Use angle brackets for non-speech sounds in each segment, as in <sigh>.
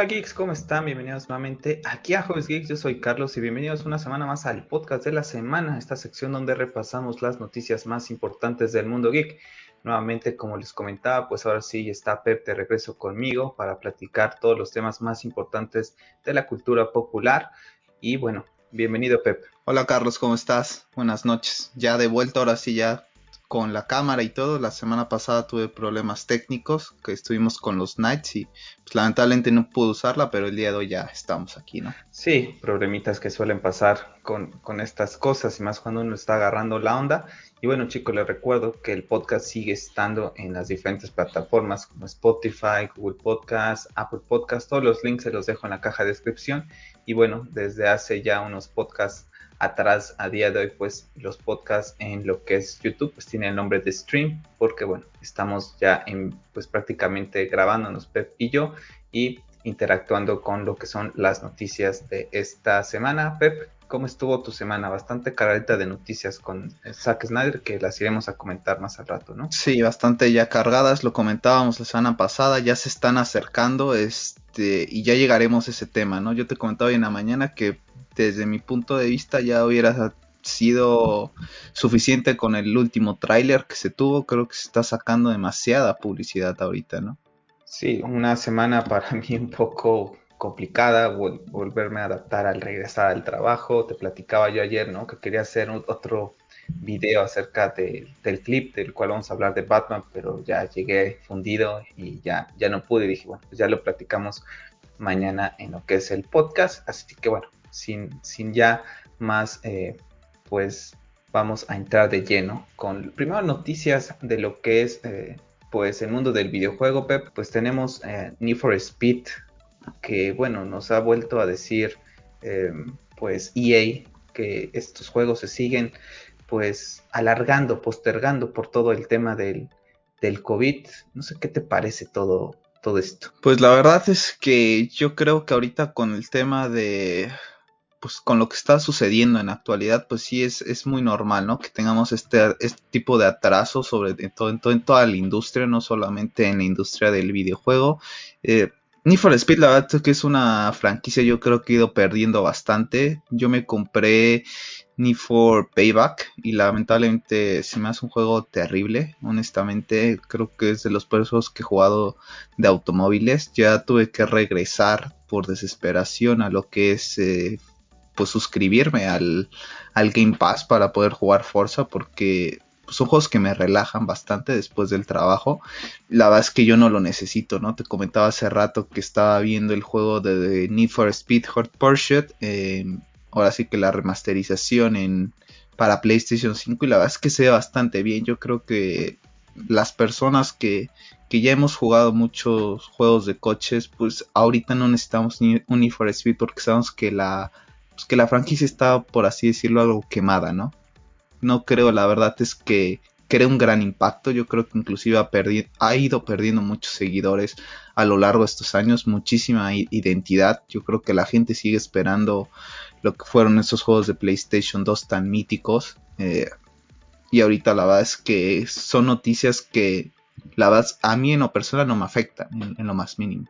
Hola geeks, ¿cómo están? Bienvenidos nuevamente aquí a Jueves Geeks. Yo soy Carlos y bienvenidos una semana más al podcast de la semana, esta sección donde repasamos las noticias más importantes del mundo geek. Nuevamente, como les comentaba, pues ahora sí está Pep de regreso conmigo para platicar todos los temas más importantes de la cultura popular. Y bueno, bienvenido Pep. Hola Carlos, ¿cómo estás? Buenas noches. Ya de vuelta, ahora sí ya con la cámara y todo. La semana pasada tuve problemas técnicos, que estuvimos con los Knights y pues, lamentablemente no pude usarla, pero el día de hoy ya estamos aquí, ¿no? Sí, problemitas que suelen pasar con, con estas cosas y más cuando uno está agarrando la onda. Y bueno chicos, les recuerdo que el podcast sigue estando en las diferentes plataformas como Spotify, Google Podcast, Apple Podcast. Todos los links se los dejo en la caja de descripción. Y bueno, desde hace ya unos podcasts atrás a día de hoy pues los podcasts en lo que es YouTube pues tiene el nombre de stream porque bueno estamos ya en pues prácticamente grabándonos Pep y yo y interactuando con lo que son las noticias de esta semana Pep ¿cómo estuvo tu semana? Bastante cargadita de noticias con Zack Snyder que las iremos a comentar más al rato ¿no? Sí bastante ya cargadas lo comentábamos la semana pasada ya se están acercando este y ya llegaremos a ese tema ¿no? yo te comentaba hoy en la mañana que desde mi punto de vista ya hubiera sido suficiente con el último tráiler que se tuvo. Creo que se está sacando demasiada publicidad ahorita, ¿no? Sí, una semana para <laughs> mí un poco complicada, volverme a adaptar al regresar al trabajo. Te platicaba yo ayer, ¿no? Que quería hacer otro video acerca del clip del cual vamos a hablar de Batman, pero ya llegué fundido y ya, ya no pude. Dije, bueno, pues ya lo platicamos mañana en lo que es el podcast. Así que bueno, sin, sin ya más, eh, pues vamos a entrar de lleno con primero noticias de lo que es eh, pues el mundo del videojuego, Pep. Pues tenemos eh, Need for Speed, que bueno, nos ha vuelto a decir pues EA que estos juegos se siguen pues alargando, postergando por todo el tema del, del COVID. No sé qué te parece todo, todo esto. Pues la verdad es que yo creo que ahorita con el tema de pues con lo que está sucediendo en la actualidad, pues sí es, es muy normal, ¿no? Que tengamos este, este tipo de atraso sobre todo, en, en, toda la industria, no solamente en la industria del videojuego. Eh, Need for Speed, la verdad es que es una franquicia, yo creo que he ido perdiendo bastante. Yo me compré Need for Payback y lamentablemente se me hace un juego terrible, honestamente. Creo que es de los peores juegos que he jugado de automóviles. Ya tuve que regresar por desesperación a lo que es eh, pues suscribirme al, al Game Pass para poder jugar Forza porque son juegos que me relajan bastante después del trabajo. La verdad es que yo no lo necesito, ¿no? Te comentaba hace rato que estaba viendo el juego de, Need for Speed Hot Pursuit. Eh, ahora sí que la remasterización en, para PlayStation 5 y la verdad es que se ve bastante bien. Yo creo que las personas que, que ya hemos jugado muchos juegos de coches, pues ahorita no necesitamos ni un for Speed porque sabemos que la pues, que la franquicia está, por así decirlo, algo quemada, ¿no? No creo, la verdad es que crea un gran impacto. Yo creo que inclusive ha, ido perdiendo muchos seguidores a lo largo de estos años, muchísima identidad. Yo creo que la gente sigue esperando lo que fueron esos juegos de PlayStation 2 tan míticos. Eh, y ahorita la verdad es que son noticias que la verdad a mí en lo personal no me afectan en lo más mínimo.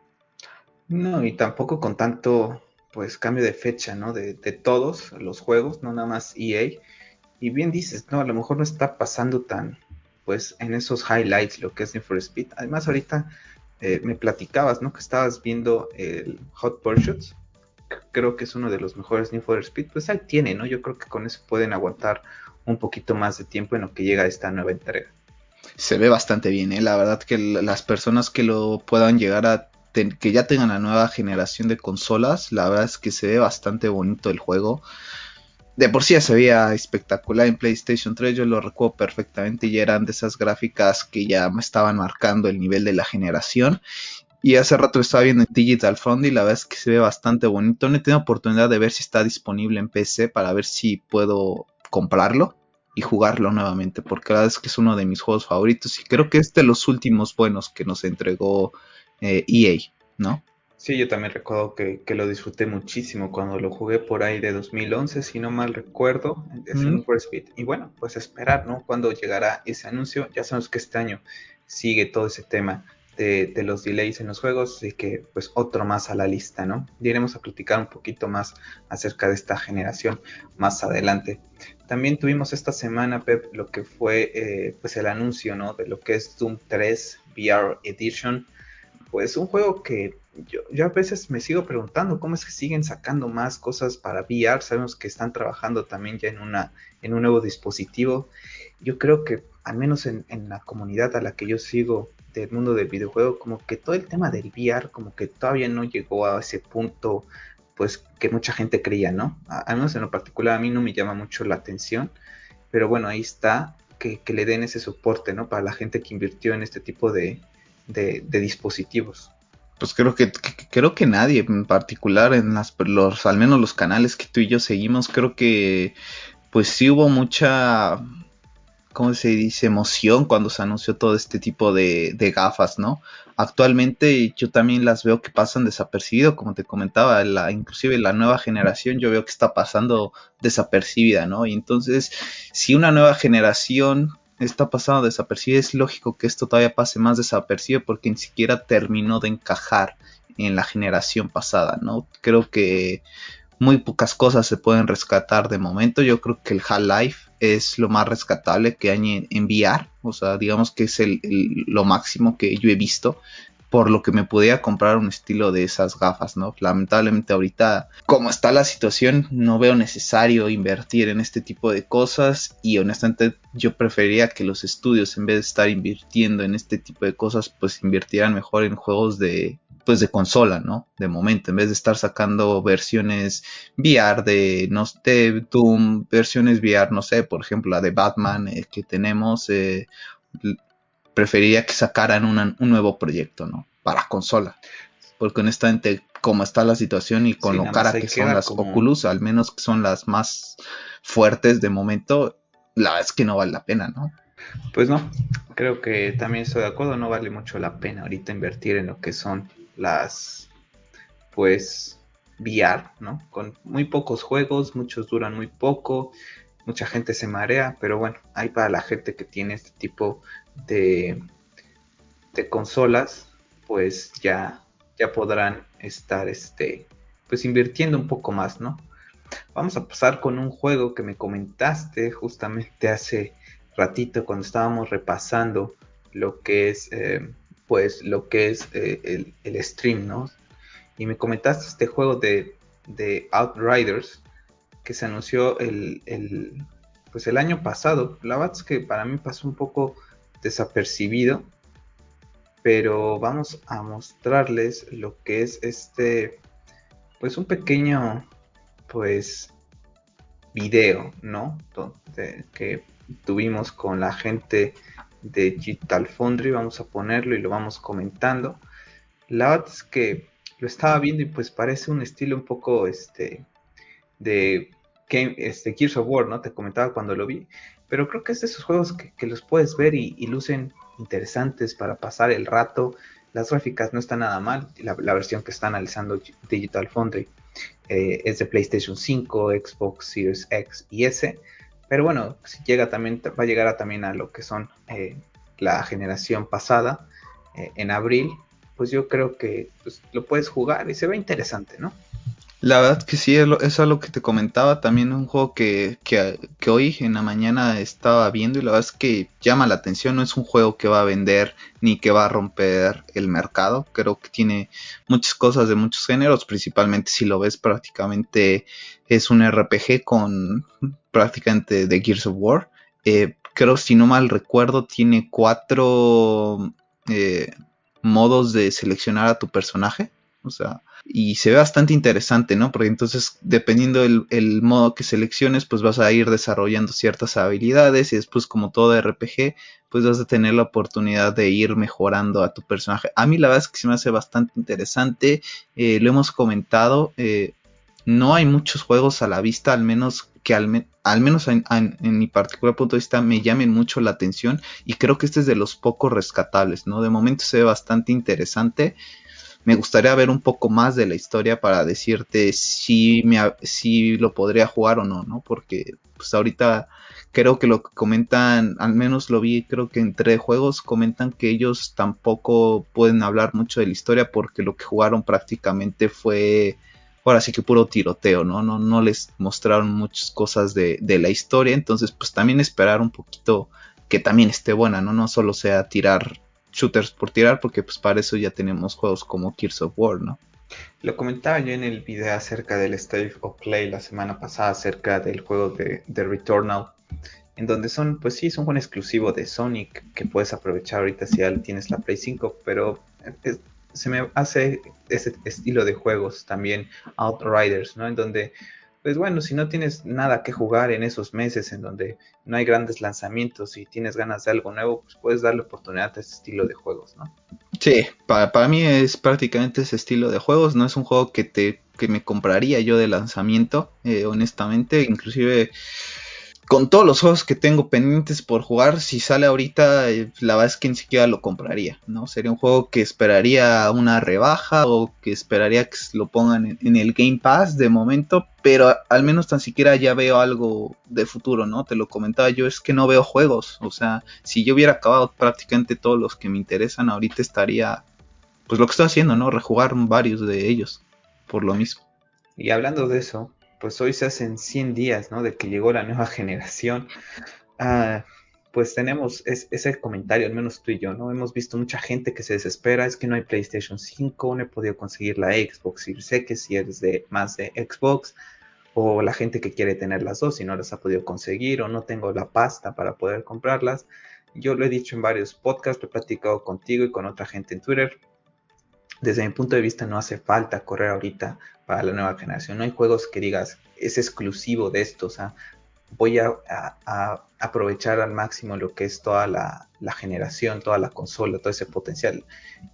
No, y tampoco con tanto pues cambio de fecha, ¿no? De, todos los juegos, no nada más EA. Y bien dices, no, a lo mejor no está pasando tan, pues en esos highlights lo que es Need for Speed. Además ahorita eh, me platicabas, ¿no? Que estabas viendo el Hot Pursuit. Creo que es uno de los mejores Need for Speed. Pues ahí tiene, ¿no? Yo creo que con eso pueden aguantar un poquito más de tiempo en lo que llega esta nueva entrega. Se ve bastante bien, ¿eh? La verdad que las personas que lo puedan llegar a que ya tengan la nueva generación de consolas. La verdad es que se ve bastante bonito el juego. De por sí ya se veía espectacular en PlayStation 3, yo lo recuerdo perfectamente y eran de esas gráficas que ya me estaban marcando el nivel de la generación. Y hace rato estaba viendo en Digital Foundry y la verdad es que se ve bastante bonito. No he tenido oportunidad de ver si está disponible en PC para ver si puedo comprarlo y jugarlo nuevamente, porque la verdad es que es uno de mis juegos favoritos y creo que es de los últimos buenos que nos entregó EA, eh, e ¿no? Sí, yo también recuerdo que, lo disfruté muchísimo cuando lo jugué por ahí de 2011, si no mal recuerdo, en for Speed. Y bueno, pues esperar, ¿no? Cuando llegará ese anuncio, ya sabemos que este año sigue todo ese tema de, los delays en los juegos, así que pues otro más a la lista, ¿no? iremos a platicar un poquito más acerca de esta generación más adelante. También tuvimos esta semana, Pep, lo que fue eh, pues el anuncio, ¿no? De lo que es Doom 3 VR Edition. Pues un juego que yo, yo, a veces me sigo preguntando cómo es que siguen sacando más cosas para VR. Sabemos que están trabajando también ya en, una, en un nuevo dispositivo. Yo creo que al menos en, en la comunidad a la que yo sigo del mundo del videojuego, como que todo el tema del VR, como que todavía no llegó a ese punto, pues que mucha gente creía, ¿no? Al menos en lo particular a mí no me llama mucho la atención, pero bueno, ahí está, que, le den ese soporte, ¿no? Para la gente que invirtió en este tipo de, de, dispositivos. Pues creo que, creo que nadie en particular en las los al menos los canales que tú y yo seguimos creo que pues sí hubo mucha ¿cómo se dice? emoción cuando se anunció todo este tipo de, gafas, ¿no? Actualmente yo también las veo que pasan desapercibido, como te comentaba, inclusive la nueva generación yo veo que está pasando desapercibida, ¿no? Y entonces, si una nueva generación está pasando desapercibida, es lógico que esto todavía pase más desapercibido porque ni siquiera terminó de encajar en la generación pasada, ¿no? Creo que muy pocas cosas se pueden rescatar de momento. Yo creo que el Half-Life es lo más rescatable que hay en, enviar. O sea, digamos que es lo máximo que yo he visto. Por lo que me podía comprar un estilo de esas gafas, ¿no? Lamentablemente ahorita, como está la situación, no veo necesario invertir en este tipo de cosas. Y honestamente yo preferiría que los estudios, en vez de estar invirtiendo en este tipo de cosas, pues invirtieran mejor en juegos de, pues de consola, ¿no? De momento, en vez de estar sacando versiones VR de, no de Doom, versiones VR, no sé, por ejemplo, la de Batman eh, que tenemos, eh, preferiría que sacaran un nuevo proyecto, ¿no? Para consola. Porque honestamente, como está la situación y con lo cara que son las Oculus, al menos que son las más fuertes de momento, la verdad es que no vale la pena, ¿no? Pues no, creo que también estoy de acuerdo, no vale mucho la pena ahorita invertir en lo que son las, pues, VR, ¿no? Con muy pocos juegos, muchos duran muy poco, mucha gente se marea, pero bueno, hay para la gente que tiene este tipo de, de consolas, pues ya, ya podrán estar, este, pues invirtiendo un poco más, ¿no? Vamos a pasar con un juego que me comentaste justamente hace ratito cuando estábamos repasando lo que es eh, pues lo que es eh, el, stream, ¿no? Y me comentaste este juego de, Outriders que se anunció el, pues el año pasado. La verdad es que para mí pasó un poco desapercibido, pero vamos a mostrarles lo que es este, pues un pequeño, pues video, ¿no? que tuvimos con la gente de Digital Foundry, vamos a ponerlo y lo vamos comentando. La verdad es que lo estaba viendo y pues parece un estilo un poco este de este, Gears of War, ¿no? Te comentaba cuando lo vi, pero creo que es de esos juegos que, los puedes ver y, lucen interesantes para pasar el rato. Las gráficas no están nada mal, la, versión que está analizando Digital Foundry eh, es de PlayStation 5, Xbox Series X y S pero bueno, si llega también, va a llegar a, también a lo que son eh, la generación pasada, eh, en abril, pues yo creo que pues, lo puedes jugar y se ve interesante, ¿no? La verdad que sí, es lo que te comentaba. También un juego que, que, que, hoy en la mañana estaba viendo y la verdad es que llama la atención. No es un juego que va a vender ni que va a romper el mercado. Creo que tiene muchas cosas de muchos géneros, principalmente si lo ves prácticamente es un RPG con prácticamente de Gears of War. Eh, creo, si no mal recuerdo, tiene cuatro eh, modos de seleccionar a tu personaje. O sea, y se ve bastante interesante, ¿no? Porque entonces, dependiendo del el modo que selecciones, pues vas a ir desarrollando ciertas habilidades y después, como todo RPG, pues vas a tener la oportunidad de ir mejorando a tu personaje. A mí la verdad es que se me hace bastante interesante, eh, lo hemos comentado, no hay muchos juegos a la vista, al menos que al, menos en, mi particular punto de vista me llamen mucho la atención y creo que este es de los pocos rescatables, ¿no? De momento se ve bastante interesante. Me gustaría ver un poco más de la historia para decirte si, me, si lo podría jugar o no, ¿no? Porque pues ahorita creo que lo que comentan, al menos lo vi, creo que entre juegos comentan que ellos tampoco pueden hablar mucho de la historia porque lo que jugaron prácticamente fue ahora sí que puro tiroteo, ¿no? No, no les mostraron muchas cosas de, de, la historia, entonces pues también esperar un poquito que también esté buena, ¿no? No solo sea tirar shooters por tirar, porque pues para eso ya tenemos juegos como Gears of War, ¿no? Lo comentaba yo en el video acerca del State of Play la semana pasada, acerca del juego de, de Returnal, en donde son, pues sí, es un exclusivo de Sonic que puedes aprovechar ahorita si ya tienes la Play 5, pero se me hace ese estilo de juegos también Outriders, ¿no? En donde pues bueno, si no tienes nada que jugar en esos meses en donde no hay grandes lanzamientos y tienes ganas de algo nuevo, pues puedes darle oportunidad a ese estilo de juegos, ¿no? Sí, para, mí es prácticamente ese estilo de juegos, no es un juego que te que me compraría yo de lanzamiento, eh, honestamente, inclusive con todos los juegos que tengo pendientes por jugar, si sale ahorita, eh, la verdad es que ni siquiera lo compraría, ¿no? Sería un juego que esperaría una rebaja o que esperaría que lo pongan en, el Game Pass de momento, pero al menos tan siquiera ya veo algo de futuro, ¿no? Te lo comentaba yo, es que no veo juegos, o sea, si yo hubiera acabado prácticamente todos los que me interesan, ahorita estaría, pues lo que estoy haciendo, ¿no? Rejugar varios de ellos, por lo mismo. Y hablando de eso, pues hoy se hacen 100 días, ¿no? De que llegó la nueva generación. Ah, pues tenemos ese comentario, al menos tú y yo, ¿no? Hemos visto mucha gente que se desespera, es que no hay PlayStation 5, no he podido conseguir la Xbox, y sé que si eres de más de Xbox, o la gente que quiere tener las dos y no las ha podido conseguir, o no tengo la pasta para poder comprarlas. Yo lo he dicho en varios podcasts, lo he platicado contigo y con otra gente en Twitter. Desde mi punto de vista no hace falta correr ahorita para la nueva generación. No hay juegos que digas, es exclusivo de esto, o sea, voy a, aprovechar al máximo lo que es toda la, generación, toda la consola, todo ese potencial.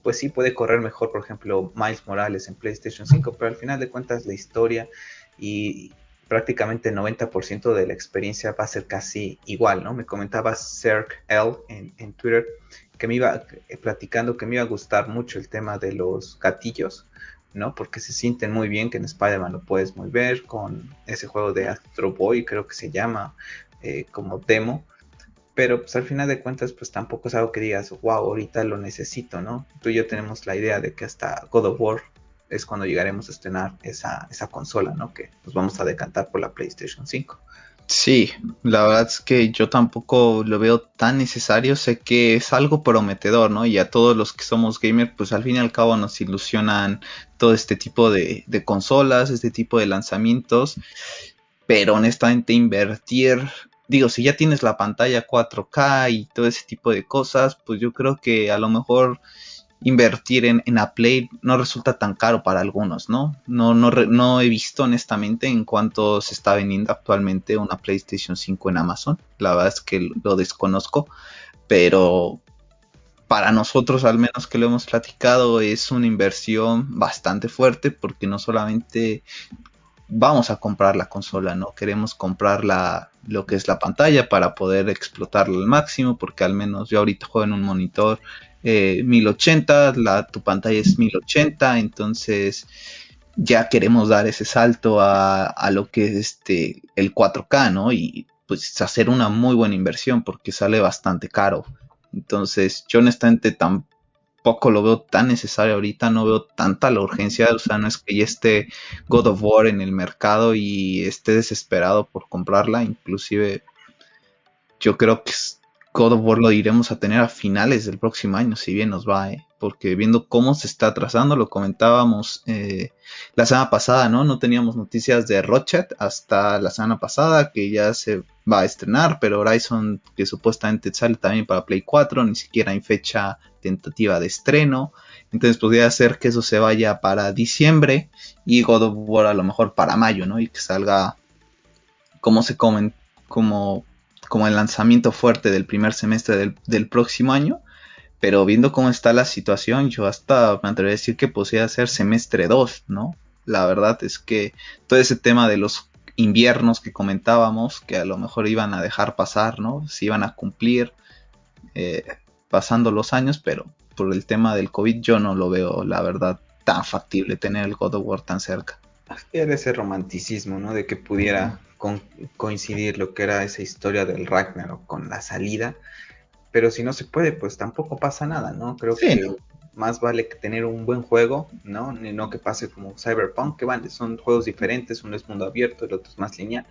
Pues sí puede correr mejor, por ejemplo, Miles Morales en PlayStation 5, pero al final de cuentas la historia y prácticamente el 90% de la experiencia va a ser casi igual, ¿no? Me comentaba Cirque L en, en Twitter que me iba eh, platicando que me iba a gustar mucho el tema de los gatillos ¿no? Porque se sienten muy bien que en Spider-Man lo puedes mover con ese juego de Astro Boy, creo que se llama, eh, como demo. Pero pues al final de cuentas, pues tampoco es algo que digas, wow, ahorita lo necesito, ¿no? Tú y yo tenemos la idea de que hasta God of War es cuando llegaremos a estrenar esa, esa consola, ¿no? Que nos vamos a decantar por la PlayStation 5. Sí, la verdad es que yo tampoco lo veo tan necesario, sé que es algo prometedor, ¿no? Y a todos los que somos gamers, pues al fin y al cabo nos ilusionan todo este tipo de, de consolas, este tipo de lanzamientos, pero honestamente invertir, digo, si ya tienes la pantalla 4K y todo ese tipo de cosas, pues yo creo que a lo mejor invertir en, en Play no resulta tan caro para algunos, ¿no? No, no, no he visto honestamente en cuánto se está vendiendo actualmente una PlayStation 5 en Amazon. La verdad es que lo desconozco, pero para nosotros al menos que lo hemos platicado es una inversión bastante fuerte porque no solamente vamos a comprar la consola, ¿no? Queremos comprar la, lo que es la pantalla para poder explotarla al máximo porque al menos yo ahorita juego en un monitor 1080, eh, la, tu pantalla es 1080, entonces ya queremos dar ese salto a, lo que es este, el 4K, ¿no? Y pues hacer una muy buena inversión porque sale bastante caro. Entonces yo honestamente tampoco lo veo tan necesario ahorita, no veo tanta la urgencia, o sea, no es que ya esté God of War en el mercado y esté desesperado por comprarla, inclusive yo creo que God of War lo iremos a tener a finales del próximo año, si bien nos va, ¿eh? porque viendo cómo se está trazando, lo comentábamos eh, la semana pasada, ¿no? No teníamos noticias de Rochet hasta la semana pasada, que ya se va a estrenar, pero Horizon, que supuestamente sale también para Play 4, ni siquiera hay fecha tentativa de estreno. Entonces podría ser que eso se vaya para diciembre y God of War a lo mejor para mayo, ¿no? Y que salga como se comen, como como el lanzamiento fuerte del primer semestre del, próximo año. Pero viendo cómo está la situación, yo hasta me atrevería a decir que podría ser semestre 2, ¿no? La verdad es que todo ese tema de los inviernos que comentábamos, que a lo mejor iban a dejar pasar, ¿no? Se iban a cumplir eh, pasando los años, pero por el tema del COVID yo no lo veo, la verdad, tan factible tener el God of War tan cerca. Era ese romanticismo, ¿no? De que pudiera coincidir lo que era esa historia del Ragnarok con la salida. Pero si no se puede, pues tampoco pasa nada, ¿no? Creo que más vale tener un buen juego, ¿no? No que pase como Cyberpunk, que van, son juegos diferentes, uno es mundo abierto, el otro es más lineal.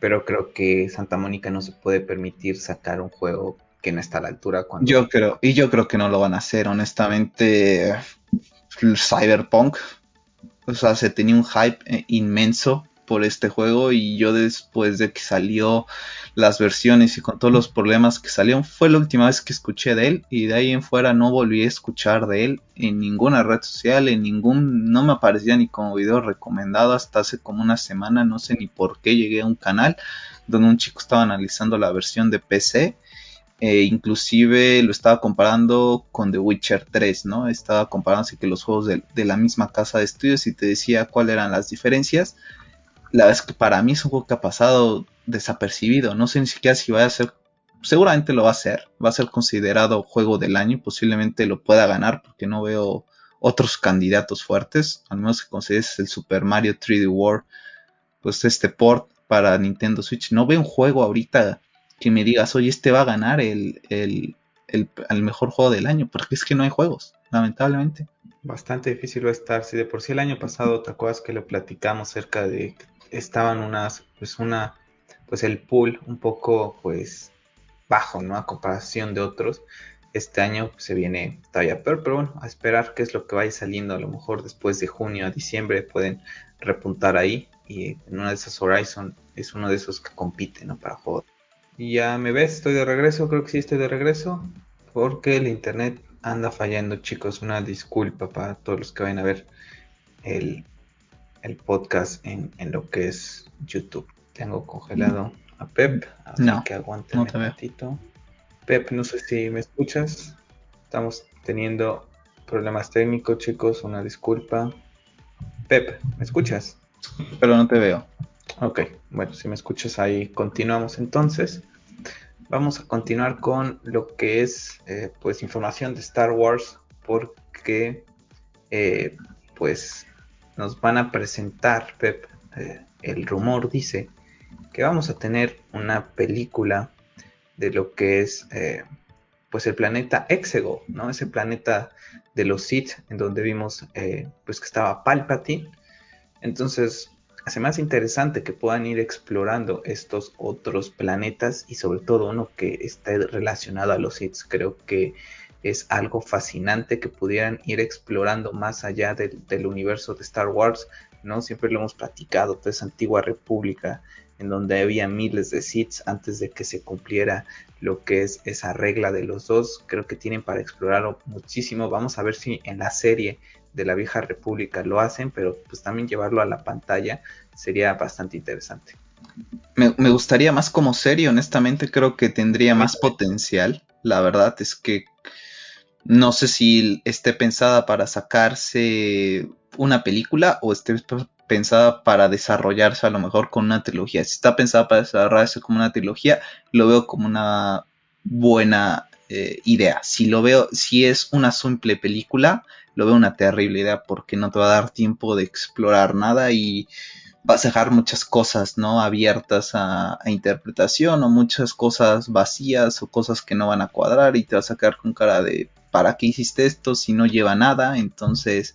Pero creo que Santa Mónica no se puede permitir sacar un juego que no está a la altura cuando... Yo creo, y yo creo que no lo van a hacer, honestamente. Cyberpunk, o sea, se tenía un hype eh, inmenso por este juego y yo después de que salió las versiones y con todos los problemas que salieron fue la última vez que escuché de él y de ahí en fuera no volví a escuchar de él en ninguna red social, en ningún, no me aparecía ni como video recomendado hasta hace como una semana, no sé ni por qué llegué a un canal donde un chico estaba analizando la versión de PC e inclusive lo estaba comparando con The Witcher 3, ¿no? Estaba comparando así que los juegos de, de, la misma casa de estudios y te decía cuáles eran las diferencias la verdad es que para mí es un juego que ha pasado desapercibido. No sé ni siquiera si va a ser. Seguramente lo va a ser. Va a ser considerado juego del año. Posiblemente lo pueda ganar porque no veo otros candidatos fuertes. Al menos que consideres el Super Mario 3D World. Pues este port para Nintendo Switch. No veo un juego ahorita que me digas, oye, este va a ganar el, el, el mejor juego del año. Porque es que no hay juegos, lamentablemente. Bastante difícil va a estar. Si de por sí el año pasado, ¿te acuerdas que lo platicamos cerca de estaban unas, pues una, pues el pool un poco, pues bajo, ¿no? A comparación de otros. Este año se viene todavía peor, pero bueno, a esperar qué es lo que vaya saliendo. A lo mejor después de junio a diciembre pueden repuntar ahí. Y en una de esas Horizon es uno de esos que compite, ¿no? Para jugar. Y ya me ves, estoy de regreso, creo que sí estoy de regreso. Porque el internet anda fallando, chicos. Una disculpa para todos los que vayan a ver el, el podcast en, lo que es YouTube. Tengo congelado a Pep, así que aguante un ratito. Pep, no sé si me escuchas. Estamos teniendo problemas técnicos, chicos, una disculpa. Pep, ¿me escuchas? Pero no te veo. Ok, bueno, si me escuchas ahí, continuamos entonces. Vamos a continuar con lo que es, eh, pues, información de Star Wars, porque, eh, pues, nos van a presentar, Pep, eh, el rumor dice que vamos a tener una película de lo que es eh, pues el planeta Exegol, ¿no? Ese planeta de los Sith en donde vimos eh, pues que estaba Palpatine. Entonces, hace más interesante que puedan ir explorando estos otros planetas y sobre todo uno que esté relacionado a los Sith. Creo que es algo fascinante que pudieran ir explorando más allá del, universo de Star Wars, ¿no? Siempre lo hemos platicado, toda esa antigua república en donde había miles de Sith antes de que se cumpliera lo que es esa regla de los dos. Creo que tienen para explorarlo muchísimo. Vamos a ver si en la serie de la vieja república lo hacen, pero pues también llevarlo a la pantalla sería bastante interesante. Me, me gustaría más como serie, honestamente creo que tendría más potencial. La verdad es que no sé si esté pensada para sacarse una película o esté pensada para desarrollarse a lo mejor con una trilogía. Si está pensada para desarrollarse como una trilogía, lo veo como una buena eh, idea. Si lo veo, si es una simple película, lo veo una terrible idea porque no te va a dar tiempo de explorar nada y vas a dejar muchas cosas no abiertas a, a, interpretación o muchas cosas vacías o cosas que no van a cuadrar y te vas a quedar con cara de ¿para qué hiciste esto si no lleva nada? Entonces,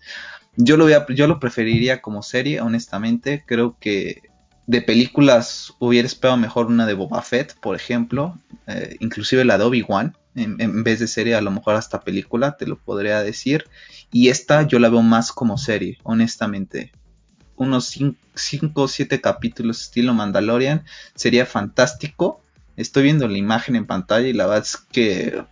yo lo, yo lo preferiría como serie, honestamente. Creo que de películas hubiera esperado mejor una de Boba Fett, por ejemplo, eh, inclusive la de Obi-Wan. En, vez de serie, a lo mejor hasta película, te lo podría decir. Y esta yo la veo más como serie, honestamente. Unos 5 o 7 capítulos estilo Mandalorian sería fantástico. Estoy viendo la imagen en pantalla y la verdad es que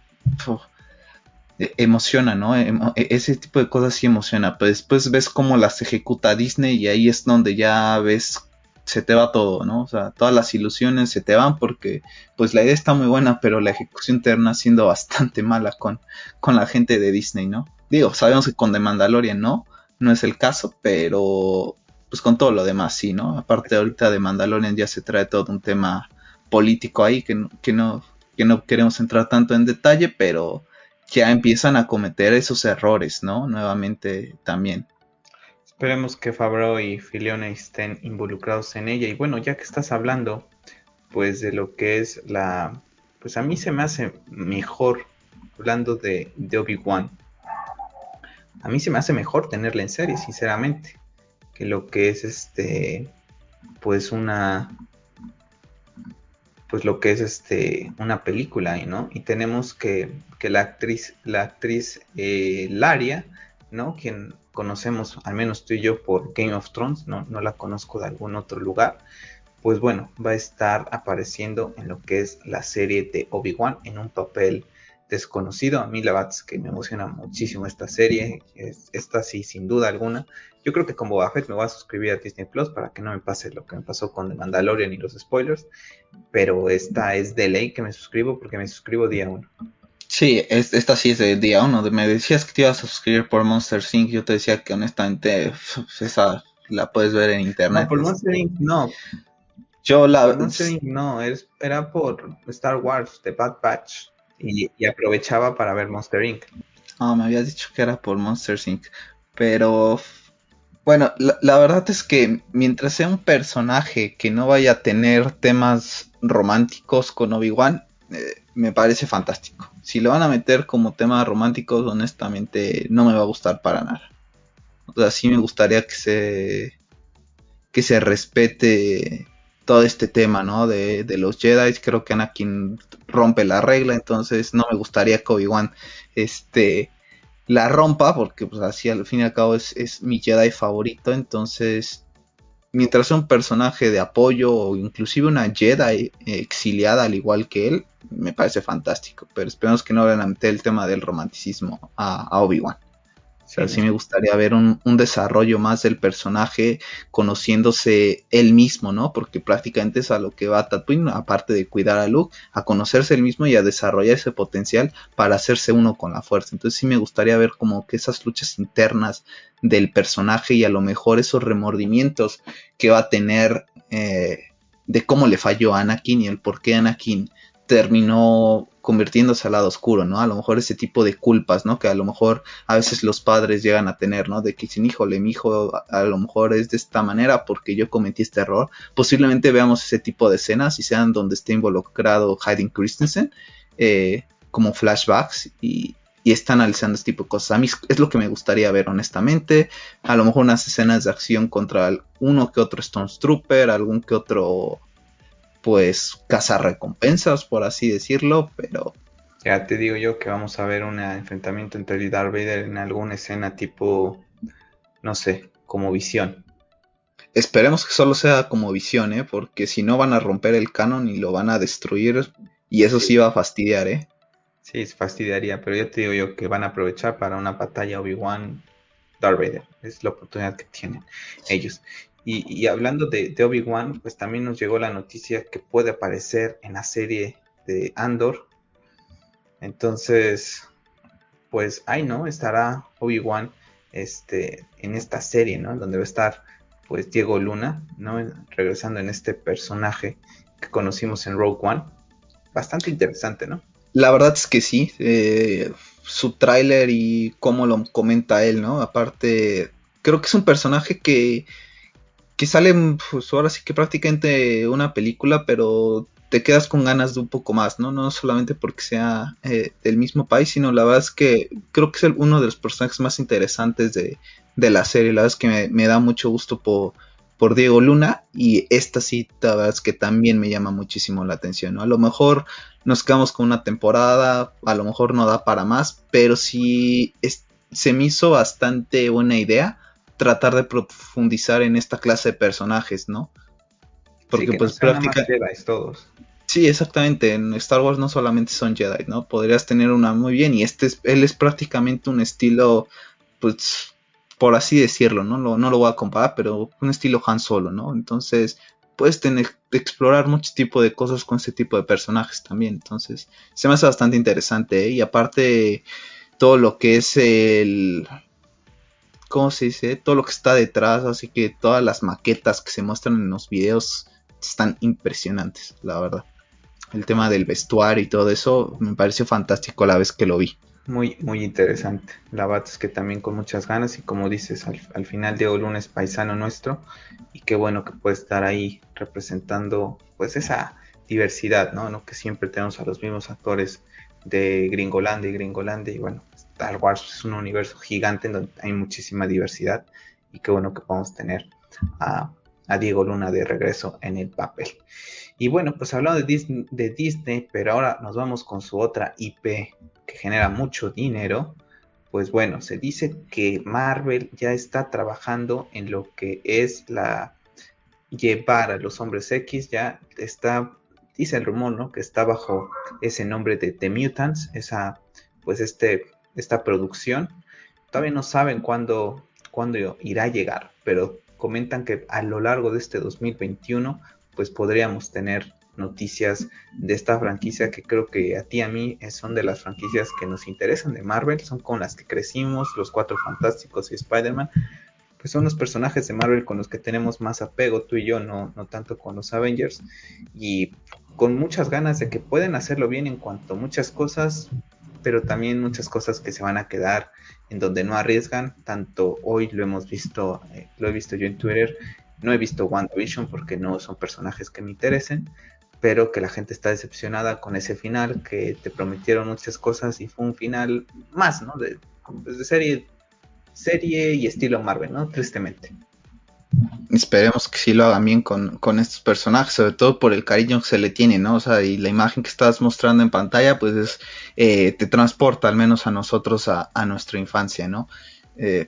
emociona, ¿no? E, ese tipo de cosas sí emociona, pero después ves cómo las ejecuta Disney y ahí es donde ya ves se te va todo, ¿no? O sea, todas las ilusiones se te van porque pues la idea está muy buena, pero la ejecución termina siendo bastante mala con, con la gente de Disney, ¿no? Digo, sabemos que con The Mandalorian no, no es el caso, pero pues con todo lo demás sí, ¿no? Aparte ahorita de Mandalorian ya se trae todo un tema político ahí que, que, no, que no queremos entrar tanto en detalle, pero ya empiezan a cometer esos errores, ¿no? Nuevamente también. Esperemos que Fabro y Filione estén involucrados en ella. Y bueno, ya que estás hablando, pues de lo que es la... Pues a mí se me hace mejor, hablando de, de Obi-Wan, a mí se me hace mejor tenerla en serie, sinceramente, que lo que es este, pues una, pues lo que es este una película no y tenemos que, que la actriz la actriz eh, Laria no quien conocemos al menos tú y yo por Game of Thrones no, no la conozco de algún otro lugar pues bueno va a estar apareciendo en lo que es la serie de Obi Wan en un papel desconocido. A mí la verdad es que me emociona muchísimo esta serie. esta sí, sin duda alguna. Yo creo que como Boba me voy a suscribir a Disney Plus para que no me pase lo que me pasó con The Mandalorian y los spoilers. Pero esta es de ley que me suscribo porque me suscribo día 1. Sí, esta sí es de día 1. Me decías que te ibas a suscribir por Monster Inc. Yo te decía que honestamente <laughs> esa la puedes ver en internet. No, por Monster Inc. no. Yo la... Monster Inc. no, era por Star Wars, The Bad Batch y, aprovechaba para ver Monster Inc. Ah, me habías dicho que era por Monster Inc. Pero bueno, la, verdad es que mientras sea un personaje que no vaya a tener temas románticos con Obi-Wan, eh, me parece fantástico. Si lo van a meter como temas románticos, honestamente no me va a gustar para nada. O sea, sí me gustaría que se que se respete todo este tema, ¿no? De, de, los Jedi. Creo que Anakin rompe la regla, entonces no me gustaría que Obi-Wan este, la rompa, porque pues así al fin y al cabo es, mi Jedi favorito, entonces mientras sea un personaje de apoyo o inclusive una Jedi exiliada al igual que él, me parece fantástico, pero esperemos que no le el tema del romanticismo a Obi-Wan. Sí me gustaría ver un, desarrollo más del personaje conociéndose él mismo, ¿no? Porque prácticamente es a lo que va Tatooine, aparte de cuidar a Luke, a conocerse él mismo y a desarrollar ese potencial para hacerse uno con la fuerza. Entonces sí me gustaría ver como que esas luchas internas del personaje y a lo mejor esos remordimientos que va a tener eh, de cómo le falló a Anakin y el por qué Anakin terminó convirtiéndose al lado oscuro, ¿no? A lo mejor ese tipo de culpas, ¿no? Que a lo mejor a veces los padres llegan a tener, ¿no? De que dicen, híjole, mi hijo a, lo mejor es de esta manera porque yo cometí este error. Posiblemente veamos ese tipo de escenas y sean donde esté involucrado Hayden Christensen, eh, como flashbacks y, y está analizando este tipo de cosas. A mí es lo que me gustaría ver, honestamente. A lo mejor unas escenas de acción contra uno que otro Trooper, algún que otro pues cazar recompensas, por así decirlo, pero... Ya te digo yo que vamos a ver un enfrentamiento entre Darth Vader en alguna escena tipo, no sé, como visión. Esperemos que solo sea como visión, ¿eh? Porque si no van a romper el canon y lo van a destruir y eso sí, va a fastidiar, ¿eh? Sí, fastidiaría, pero ya te digo yo que van a aprovechar para una batalla Obi-Wan Darth Vader. Es la oportunidad que tienen ellos. Y, hablando de, Obi-Wan, pues también nos llegó la noticia que puede aparecer en la serie de Andor. Entonces, pues ahí, ¿no? Estará Obi-Wan este, en esta serie, ¿no? Donde va a estar, pues, Diego Luna, ¿no? Regresando en este personaje que conocimos en Rogue One. Bastante interesante, ¿no? La verdad es que sí. Eh, su tráiler y cómo lo comenta él, ¿no? Aparte, creo que es un personaje que que sale, pues ahora sí que prácticamente una película, pero te quedas con ganas de un poco más, ¿no? No solamente porque sea eh, del mismo país, sino la verdad es que creo que es uno de los personajes más interesantes de, la serie. La verdad es que me, da mucho gusto por, por, Diego Luna y esta cita, la verdad es que también me llama muchísimo la atención, ¿no? A lo mejor nos quedamos con una temporada, a lo mejor no da para más, pero sí se me hizo bastante buena idea tratar de profundizar en esta clase de personajes, ¿no? Porque pues prácticamente... todos. Sí, exactamente. En Star Wars no solamente son Jedi, ¿no? Podrías tener una muy bien y este es, él es prácticamente un estilo, pues, por así decirlo, ¿no? Lo, no lo voy a comparar, pero un estilo Han Solo, ¿no? Entonces, puedes tener, explorar mucho tipo de cosas con ese tipo de personajes también. Entonces, se me hace bastante interesante, ¿eh? Y aparte, todo lo que es el, ¿cómo se dice? Todo lo que está detrás, así que todas las maquetas que se muestran en los videos están impresionantes, la verdad. El tema del vestuario y todo eso me pareció fantástico la vez que lo vi. Muy, muy interesante. La verdad es que también con muchas ganas y como dices, al, final Diego Luna es paisano nuestro y qué bueno que puede estar ahí representando pues esa diversidad, ¿no? ¿no? Que siempre tenemos a los mismos actores de Gringolandia y Gringolandia y bueno, Star Wars es un universo gigante en donde hay muchísima diversidad y qué bueno que podamos tener a, a Diego Luna de regreso en el papel. Y bueno, pues hablando de Disney, de Disney, pero ahora nos vamos con su otra IP que genera mucho dinero. Pues bueno, se dice que Marvel ya está trabajando en lo que es la llevar a los hombres X, ya está, dice el rumor, ¿no? Que está bajo ese nombre de The Mutants, esa, pues este, esta producción. Todavía no saben cuándo, cuándo irá a llegar, pero comentan que a lo largo de este 2021 pues podríamos tener noticias de esta franquicia que creo que a ti y a mí son de las franquicias que nos interesan de Marvel, son con las que crecimos, los Cuatro Fantásticos y Spider-Man, pues son los personajes de Marvel con los que tenemos más apego, tú y yo, no, no tanto con los Avengers, y con muchas ganas de que pueden hacerlo bien en cuanto a muchas cosas, pero también muchas cosas que se van a quedar en donde no arriesgan, tanto hoy lo hemos visto, eh, lo he visto yo en Twitter, no he visto WandaVision porque no son personajes que me interesen, pero que la gente está decepcionada con ese final, que te prometieron muchas cosas y fue un final más, ¿no? De, de serie, serie y estilo Marvel, ¿no? Tristemente. Esperemos que sí lo hagan bien con, estos personajes, sobre todo por el cariño que se le tiene, ¿no? O sea, y la imagen que estás mostrando en pantalla, pues es, eh, te transporta al menos a nosotros a, a nuestra infancia, ¿no? Eh,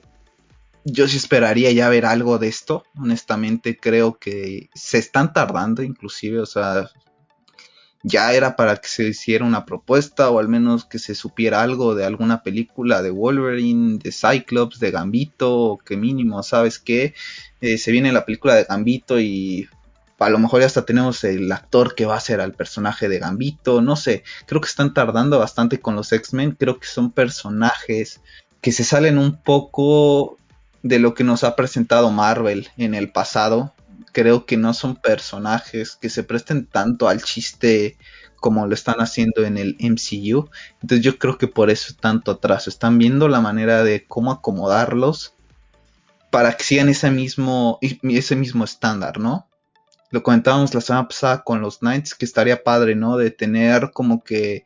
yo sí esperaría ya ver algo de esto. Honestamente, creo que se están tardando, inclusive, o sea, ya era para que se hiciera una propuesta o al menos que se supiera algo de alguna película de Wolverine, de Cyclops, de Gambito, que mínimo, ¿sabes qué? Eh, se viene la película de Gambito y a lo mejor ya hasta tenemos el actor que va a ser al personaje de Gambito, no sé, creo que están tardando bastante con los X-Men, creo que son personajes que se salen un poco de lo que nos ha presentado Marvel en el pasado. Creo que no son personajes que se presten tanto al chiste como lo están haciendo en el MCU. Entonces yo creo que por eso tanto atraso. Están viendo la manera de cómo acomodarlos para que sigan ese mismo, ese mismo estándar, ¿no? Lo comentábamos la semana pasada con los Knights, que estaría padre, ¿no? De tener como que